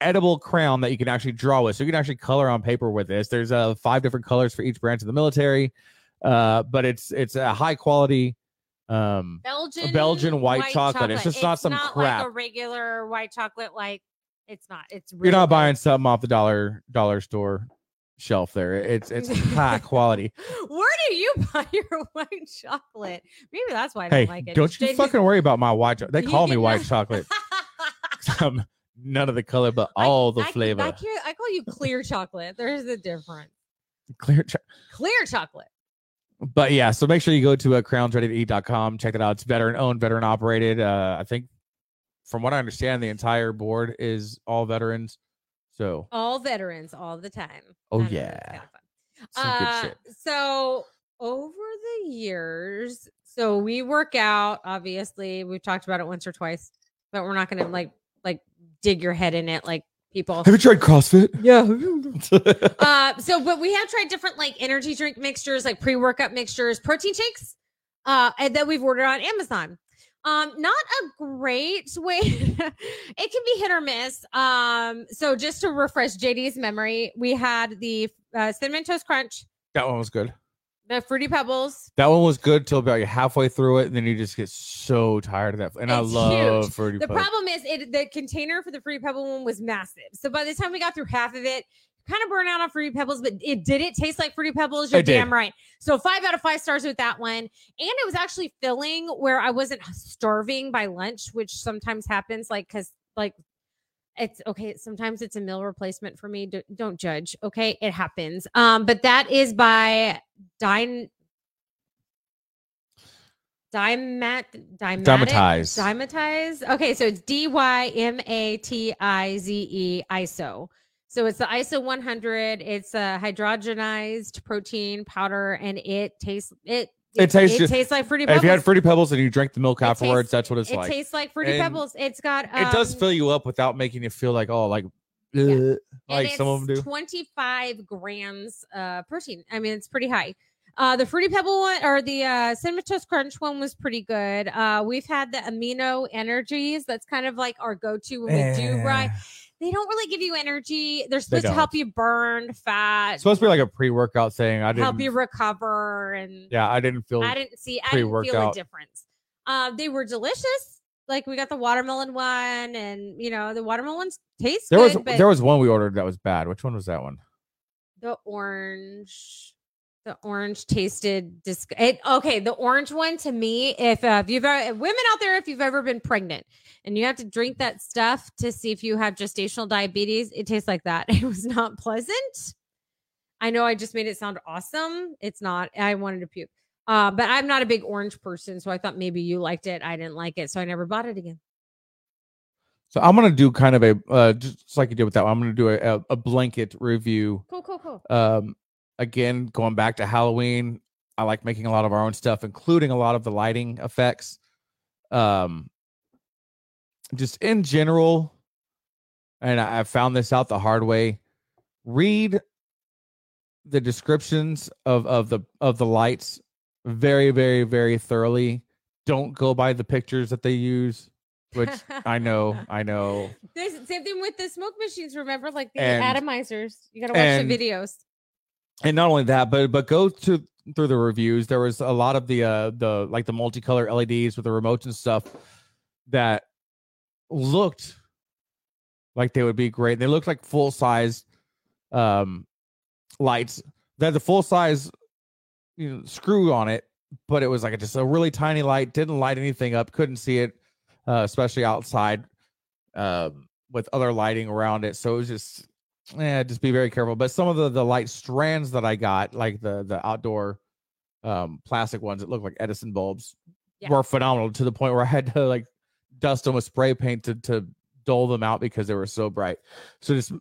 edible crown that you can actually draw with. So you can actually color on paper with this. There's uh five different colors for each branch of the military. Uh, but it's it's a high quality um Belgian Belgian white chocolate. It's just not some like a crap. regular white chocolate. Like it's not. It's you're not good. buying something off the dollar dollar store shelf there. It's it's high quality. Where do you buy your white chocolate? Maybe that's why I Hey, don't like it. don't you fucking worry about my white chocolate. They call me white chocolate. Um, none of the color, but all the I, flavor. I, I, I call you clear chocolate. There's a difference. Clear cho- Clear chocolate. But yeah, so make sure you go to uh, crayonsreadytoeat.com. Check it out. It's veteran owned, veteran operated. Uh, I think, from what I understand, the entire board is all veterans. So All veterans all the time. Oh, I don't know, yeah. Uh. So over the years, so we work out. Obviously, we've talked about it once or twice, but we're not going to like like dig your head in it like people. Have you tried CrossFit? Yeah. uh, so, but we have tried different like energy drink mixtures, like pre workout mixtures, protein shakes, uh, and that we've ordered on Amazon. Um, not a great way. it can be hit or miss. Um, so just to refresh JD's memory, we had the uh, cinnamon toast crunch, that one was good. The fruity pebbles. That one was good till about halfway through it, and then you just get so tired of that. And I It's love huge. fruity The Pebbles. problem is it the container for the fruity pebble one was massive. So by the time we got through half of it, kind of burned out on fruity pebbles, but it did it taste like fruity pebbles. You're It did. damn right. So five out of five stars with that one. And it was actually filling where I wasn't starving by lunch, which sometimes happens, like because like it's okay. Sometimes it's a meal replacement for me. D- don't judge. Okay, it happens. Um, but that is by Dine. Dimat, Dimatic, Dymatize. Dymatize. Okay, so it's D Y M A T I Z E ISO. So it's the ISO 100. It's a hydrogenized protein powder, and it tastes it. It tastes It just- tastes like fruity Pebbles. If you had fruity pebbles and you drank the milk It afterwards, tastes- that's what it's it like. It tastes like fruity And pebbles. It's got. it does um, fill you up without making you feel like oh like Yeah. Like some of them do. 25 grams uh protein. I mean, it's pretty high. Uh, the fruity pebble one or the uh, cinnamon toast crunch one was pretty good. Uh, we've had the amino energies. That's kind of like our go-to when we do right. They don't really give you energy. They're supposed to help you burn fat, It's supposed to be like a pre-workout thing. I didn't. help you recover, and yeah, I didn't feel. I didn't see. I didn't feel a difference. Uh, they were delicious. Like we got the watermelon one, and you know the watermelons taste there good, was but there was one we ordered that was bad. Which one was that one? the orange. The orange tasted dis- it, okay. The orange one to me, if, uh, if you've ever, women out there, if you've ever been pregnant and you have to drink that stuff to see if you have gestational diabetes, it tastes like that. It was not pleasant. I know I just made it sound awesome. It's not. I wanted to puke. Uh, but I'm not a big orange person, so I thought maybe you liked it. I didn't like it, so I never bought it again. So I'm gonna do kind of a uh, just like you did with that one. I'm gonna do a, a, a blanket review. Cool, cool, cool. Um, again, going back to Halloween, I like making a lot of our own stuff, including a lot of the lighting effects. Um, just in general, and I, I found this out the hard way. Read the descriptions of of the of the lights very, very, very thoroughly. Don't go by the pictures that they use, which I know, I know. There's same thing with the smoke machines. Remember, like the And- atomizers. You gotta watch and- the videos. And not only that but but go to through the reviews there was a lot of the uh the like the multicolor leds with the remotes and stuff that looked like they would be great. They looked like full size um lights. They had the full size you know screw on it but it was like a, just a really tiny light didn't light anything up couldn't see it uh especially outside um with other lighting around it. So it was just yeah, just be very careful. But some of the the light strands that I got, like the the outdoor um plastic ones that look like Edison bulbs, Yeah. were phenomenal to the point where I had to like dust them with spray paint to to dull them out because they were so bright. So just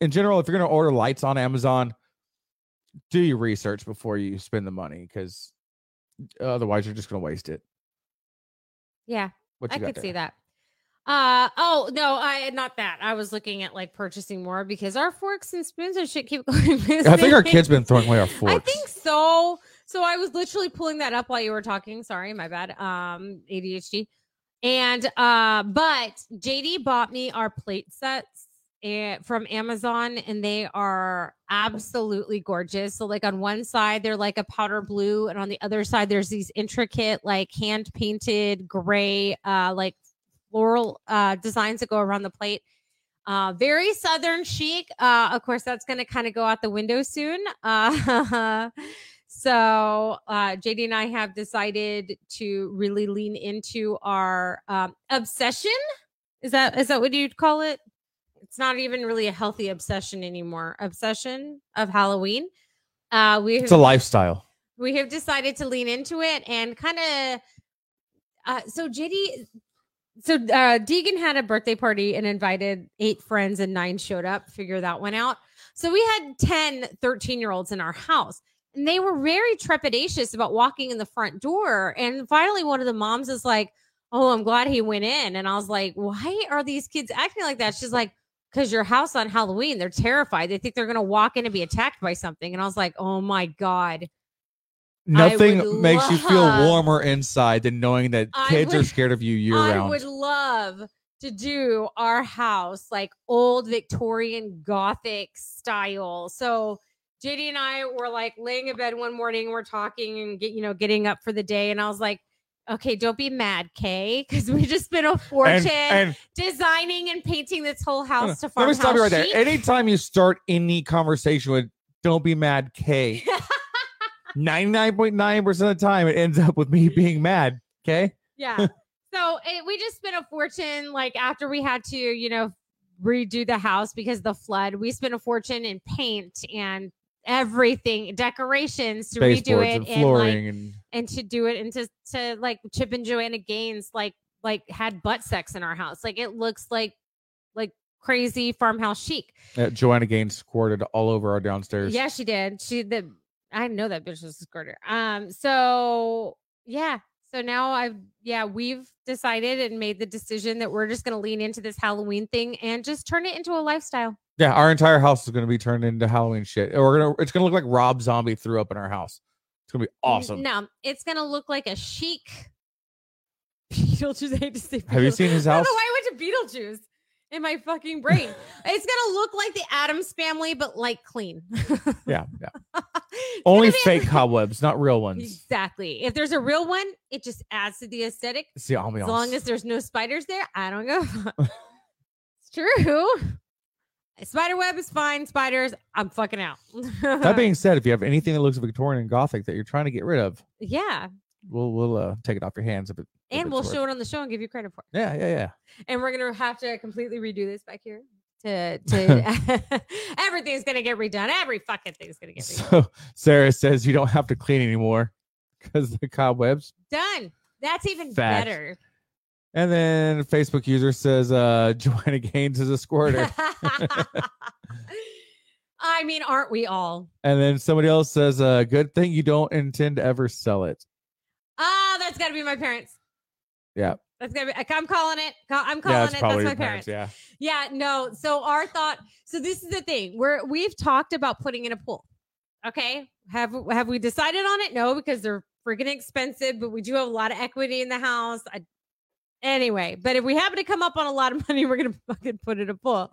in general, if you're gonna order lights on Amazon, do your research before you spend the money because otherwise you're just gonna waste it. Yeah, I could there? see that. Uh oh no, I not that. I was looking at like purchasing more because our forks and spoons and shit keep going missing. I think our kids been throwing away our forks. I think so. So I was literally pulling that up while you were talking. Sorry, my bad. Um, ADHD. And uh, but JD bought me our plate sets eh, from Amazon, and they are absolutely gorgeous. So, like on one side, they're like a powder blue, and on the other side, there's these intricate, like hand painted gray, uh, like floral uh designs that go around the plate. Uh, very southern chic. Uh, of course, that's going to kind of go out the window soon. Uh, so uh, JD and I have decided to really lean into our um, obsession. Is that is that what you'd call it? It's not even really a healthy obsession anymore. Obsession of Halloween. Uh, we it's a lifestyle. we have decided to lean into it and kind of uh so JD so uh Deegan had a birthday party and invited eight friends and nine showed up figure that one out. So we had 10 13 year olds in our house and they were very trepidatious about walking in the front door. And finally one of the moms is like oh i'm glad he went in. And i was like why are these kids acting like that? She's like because your house on halloween they're terrified. They think they're going to walk in and be attacked by something. And i was like oh my god Nothing makes you feel warmer inside than knowing that kids would, are scared of you year I round. I would love to do our house like old Victorian Gothic style. So JD and I were like laying in bed one morning, we're talking and get, you know getting up for the day, and I was like, okay, don't be mad, Kay, because we just spent a fortune and, and, designing and painting this whole house to farmhouse. Let me stop you right there. Anytime you start any conversation with "Don't be mad, Kay," 99.9% of the time, it ends up with me being mad. Okay. Yeah. so it, we just spent a fortune, like after we had to, you know, redo the house because the flood, we spent a fortune in paint and everything decorations to redo it and, flooring and, like, and... and to do it and to to like chip and joanna gaines like like had butt sex in our house like it looks like like crazy farmhouse chic. Uh, Joanna Gaines squirted all over our downstairs. Yeah, she did. She the I know that bitch was a squirter. Um, so yeah. So now I've yeah, we've decided and made the decision that we're just gonna lean into this Halloween thing and just turn it into a lifestyle. Yeah, our entire house is going to be turned into Halloween shit. We're gonna. It's going to look like Rob Zombie threw up in our house. It's going to be awesome. No, it's gonna look like a chic Beetlejuice. I hate to say Have you seen his house? I don't know why I went to Beetlejuice in my fucking brain. it's gonna look like the Addams family, but like clean. Yeah, yeah. Only fake cobwebs, not real ones. Exactly. If there's a real one, it just adds to the aesthetic. It's the ambiance. As long as there's no spiders there, I don't go. it's true. Spider web is fine. Spiders, I'm fucking out. that being said, if you have anything that looks Victorian and Gothic that you're trying to get rid of, yeah, we'll we'll uh, take it off your hands. If it, and we'll worth- show it on the show and give you credit for it. Yeah, yeah, yeah. And we're gonna have to completely redo this back here. To to everything's gonna get redone. Every fucking thing's gonna get redone. So Sarah says you don't have to clean anymore because the cobwebs. Done. That's even Fact. better. And then Facebook user says uh Joanna Gaines is a squirter. I mean, aren't we all? and then somebody else says, uh, good thing you don't intend to ever sell it. Ah, that's got to be my parents. Yeah. That's gonna be. I'm calling it. I'm calling yeah, it. That's my parents. parents. Yeah, no. So our thought. So this is the thing. We're we've talked about putting in a pool. Okay. Have have we decided on it? No, because they're freaking expensive. But we do have a lot of equity in the house. I, anyway, but if we happen to come up on a lot of money, we're gonna fucking put in a pool.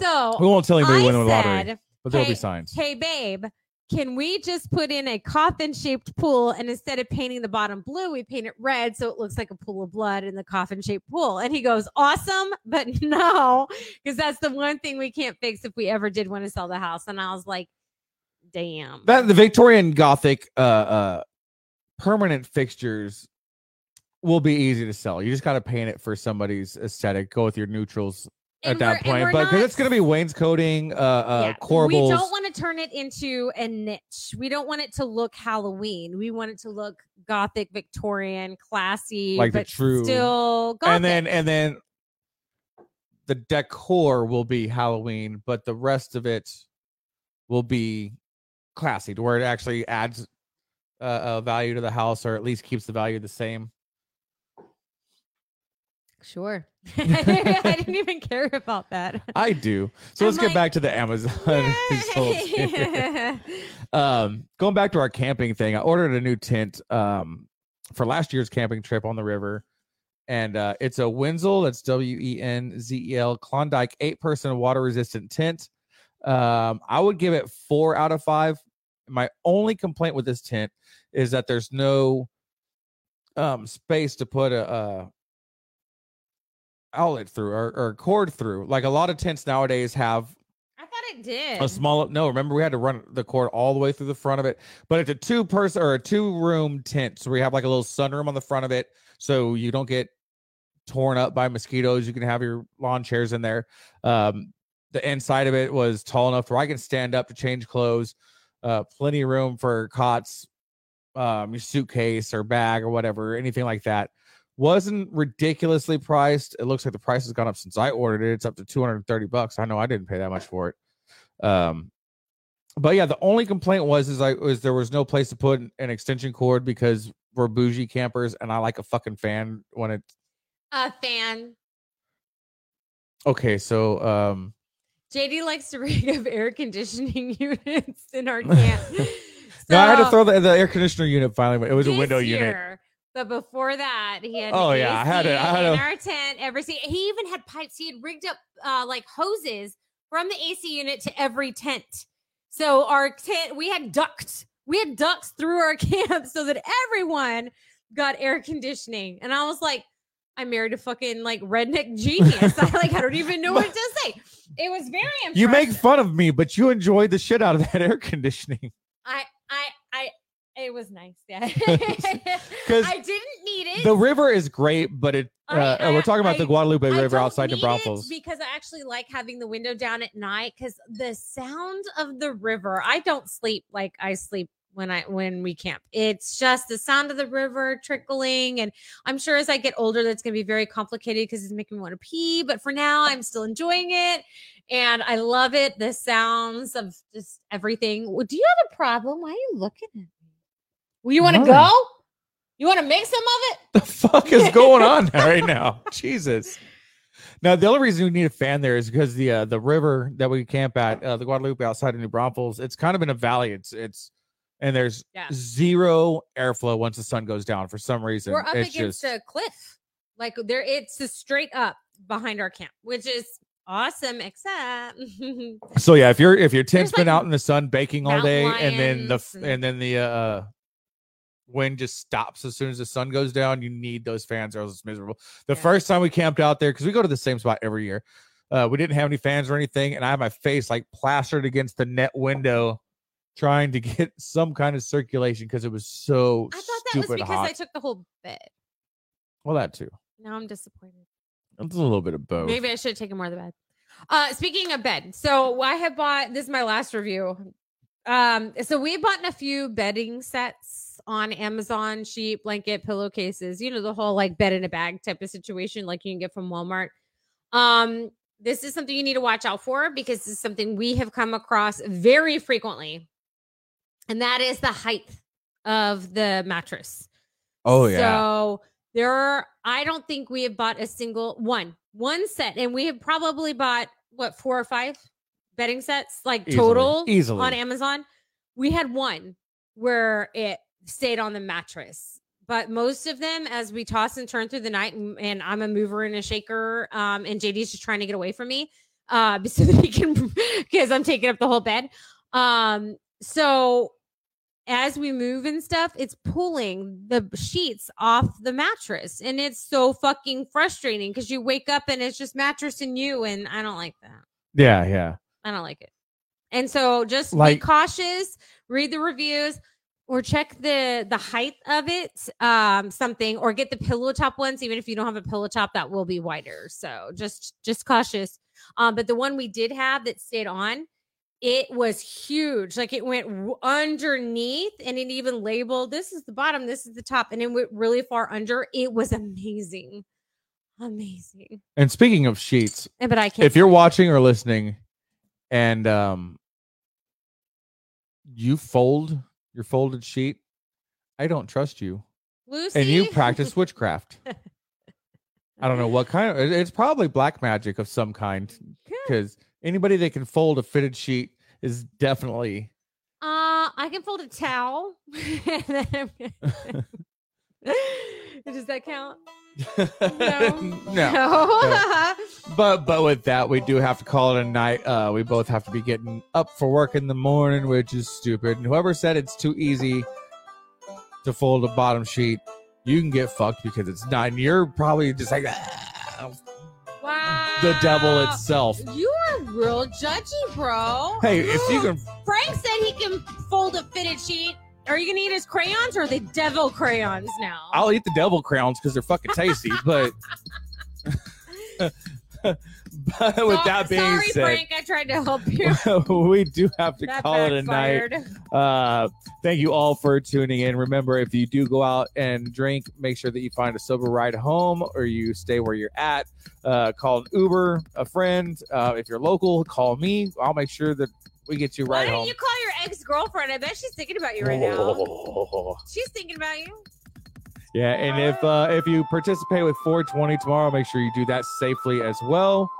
So We won't tell anybody winning the lottery, but there'll hey, be signs. hey babe can we just put in a coffin shaped pool and instead of painting the bottom blue we paint it red so it looks like a pool of blood in the coffin shaped pool and he goes awesome but no because that's the one thing we can't fix if we ever did want to sell the house and i was like damn That the Victorian Gothic uh uh permanent fixtures will be easy to sell. You just got to paint it for somebody's aesthetic. Go with your neutrals at that point, but because it's going to be wainscoting, uh, uh, Yeah, corbels. we don't want to turn it into a niche. We don't want it to look Halloween. We want it to look gothic, Victorian, classy, Like the true- still gothic. and then and then the decor will be Halloween, but the rest of it will be classy to where it actually adds uh, a value to the house, or at least keeps the value the same. Sure. I didn't even care about that. I do. So I'm let's get back to the Amazon. results um, going back to our camping thing, I ordered a new tent um, for last year's camping trip on the river. And uh, it's a Wenzel, that's W E N Z E L Klondike eight person water resistant tent. Um, I would give it four out of five. My only complaint with this tent is that there's no um, space to put a, a outlet through or, or cord through. Like a lot of tents nowadays have I thought it did. a small no remember we had to run the cord all the way through the front of it but it's a two person or a two room tent so we have like a little sunroom on the front of it so you don't get torn up by mosquitoes you can have your lawn chairs in there um the inside of it was tall enough where i can stand up to change clothes uh plenty of room for cots um your suitcase or bag or whatever anything like that wasn't ridiculously priced it looks like the price has gone up since i ordered it it's up to 230 bucks i know i didn't pay that much for it um, but yeah, the only complaint was is I was there was no place to put an extension cord because we're bougie campers and I like a fucking fan when it. a fan. Okay, so um, JD likes to rig up air conditioning units in our camp. no, I had to throw the, the air conditioner unit finally. It was a window unit. But before that, he had Oh, yeah, I had it- I had in a- our tent. Every se- he even had pipes. He had rigged up uh, like hoses from the AC unit to every tent. So our tent, we had ducts. We had ducts through our camp so that everyone got air conditioning. And I was like, I married a fucking like redneck genius. I like I don't even know what to say. It was very impressive. You make fun of me, but you enjoyed the shit out of that air conditioning. I I it was nice. Yeah. 'Cause I didn't need it. The river is great, but it. I- Uh, I- we're talking about the Guadalupe I River outside New need Braunfels. because I actually like having the window down at night because the sound of the river. I don't sleep like I sleep when I when we camp. It's just the sound of the river trickling, and I'm sure as I get older, that's going to be very complicated because it's making me want to pee. But for now, I'm still enjoying it, and I love it. The sounds of just everything. Do you have a problem? Why are you looking at me? Well, you want to go? You want to make some of it? the fuck is going on right now? Jesus. Now the only reason we need a fan there is because the uh, the river that we camp at, uh, the Guadalupe outside of New Braunfels, it's kind of in a valley. It's it's and there's Yeah. zero airflow once the sun goes down for some reason. We're up it's against just a cliff. Like there, it's a straight up behind our camp, which is awesome. Except so yeah. If your if your tent's There's, been like, out in the sun baking all day, and then the and- and then the uh wind just stops as soon as the sun goes down, you need those fans or else it's miserable. The Yeah. first time we camped out there, because we go to the same spot every year, uh, we didn't have any fans or anything, and I had my face like plastered against the net window, trying to get some kind of circulation because it was so I thought that was because hot. I took the whole bed. well, that too. Now I'm disappointed. It's a little bit of both. Maybe I should have taken more of the bed. Uh, speaking of bed, so I have bought. This is my last review. Um, so we bought a few bedding sets on Amazon, sheet, blanket, pillowcases. You know the whole like bed in a bag type of situation, like you can get from Walmart. Um, this is something you need to watch out for because this is something we have come across very frequently, and that is the height of the mattress. Oh yeah. So there are, I don't think we have bought a single one, one set, and we have probably bought what four or five bedding sets, like Easily. total Easily. on Amazon. We had one where it stayed on the mattress. But most of them, as we toss and turn through the night, and, and I'm a mover and a shaker, um, and JD's just trying to get away from me, uh, so that he can, because I'm taking up the whole bed. Um, so as we move and stuff, it's pulling the sheets off the mattress. And it's so fucking frustrating because you wake up and it's just mattress and you. And I don't like that. yeah, yeah. I don't like it. And so just Like- be cautious, read the reviews or check the the height of it um something or get the pillow top ones even if you don't have a pillow top that will be wider. So just just cautious. Um but the one we did have that stayed on it was huge. Like it went w- underneath and it even labeled this is the bottom this is the top and it went really far under. It was amazing. Amazing. And speaking of sheets, Eh, but i can't if you're watching or listening and um you fold your folded sheet, I don't trust you. Lucy And you practice witchcraft. I don't know what kind of it's probably black magic of some kind because anybody that can fold a fitted sheet is definitely Uh, I can fold a towel. And then I'm- Does that count? No. no. But but with that, we do have to call it a night. Uh, we both have to be getting up for work in the morning, which is stupid. And whoever said it's too easy to fold a bottom sheet, you can get fucked because it's not. And you're probably just like "Ah," wow. the devil itself. You are real judgy, bro. Hey, if you can, Frank said he can fold a fitted sheet. Are you gonna eat his crayons or the devil crayons now? I'll eat the devil crayons because they're fucking tasty. but but with So- that being sorry, said, Frank, I tried to help you. we do have to that call it a night. Uh, thank you all for tuning in. Remember, if you do go out and drink, make sure that you find a sober ride home or you stay where you're at. Uh, call an Uber, a friend. Uh, if you're local, call me. I'll make sure that we get you right Why right don't you call your ex girlfriend? I bet she's thinking about you right now. She's thinking about you. Yeah, and if uh, if you participate with 420 tomorrow, make sure you do that safely as well,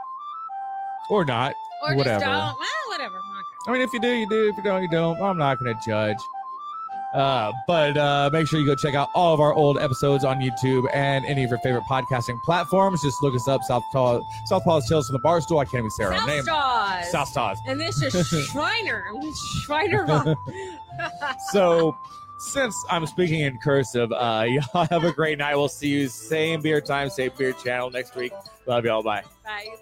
or not. Or Whatever. just don't. Well, whatever. Okay. I mean, if you do, you do. If you don't, you don't. I'm not going to judge. Uh, but uh, make sure you go check out all of our old episodes on YouTube and any of your favorite podcasting platforms. Just look us up, South Paul, Southpaw's Tales from the Barstool. I can't even say our South name. Stars. South Stars. And this is Schreiner. Schreiner. So, since I'm speaking in cursive, uh, y'all have a great night. We'll see you same beer time, same beer channel next week. Love y'all. Bye. Bye.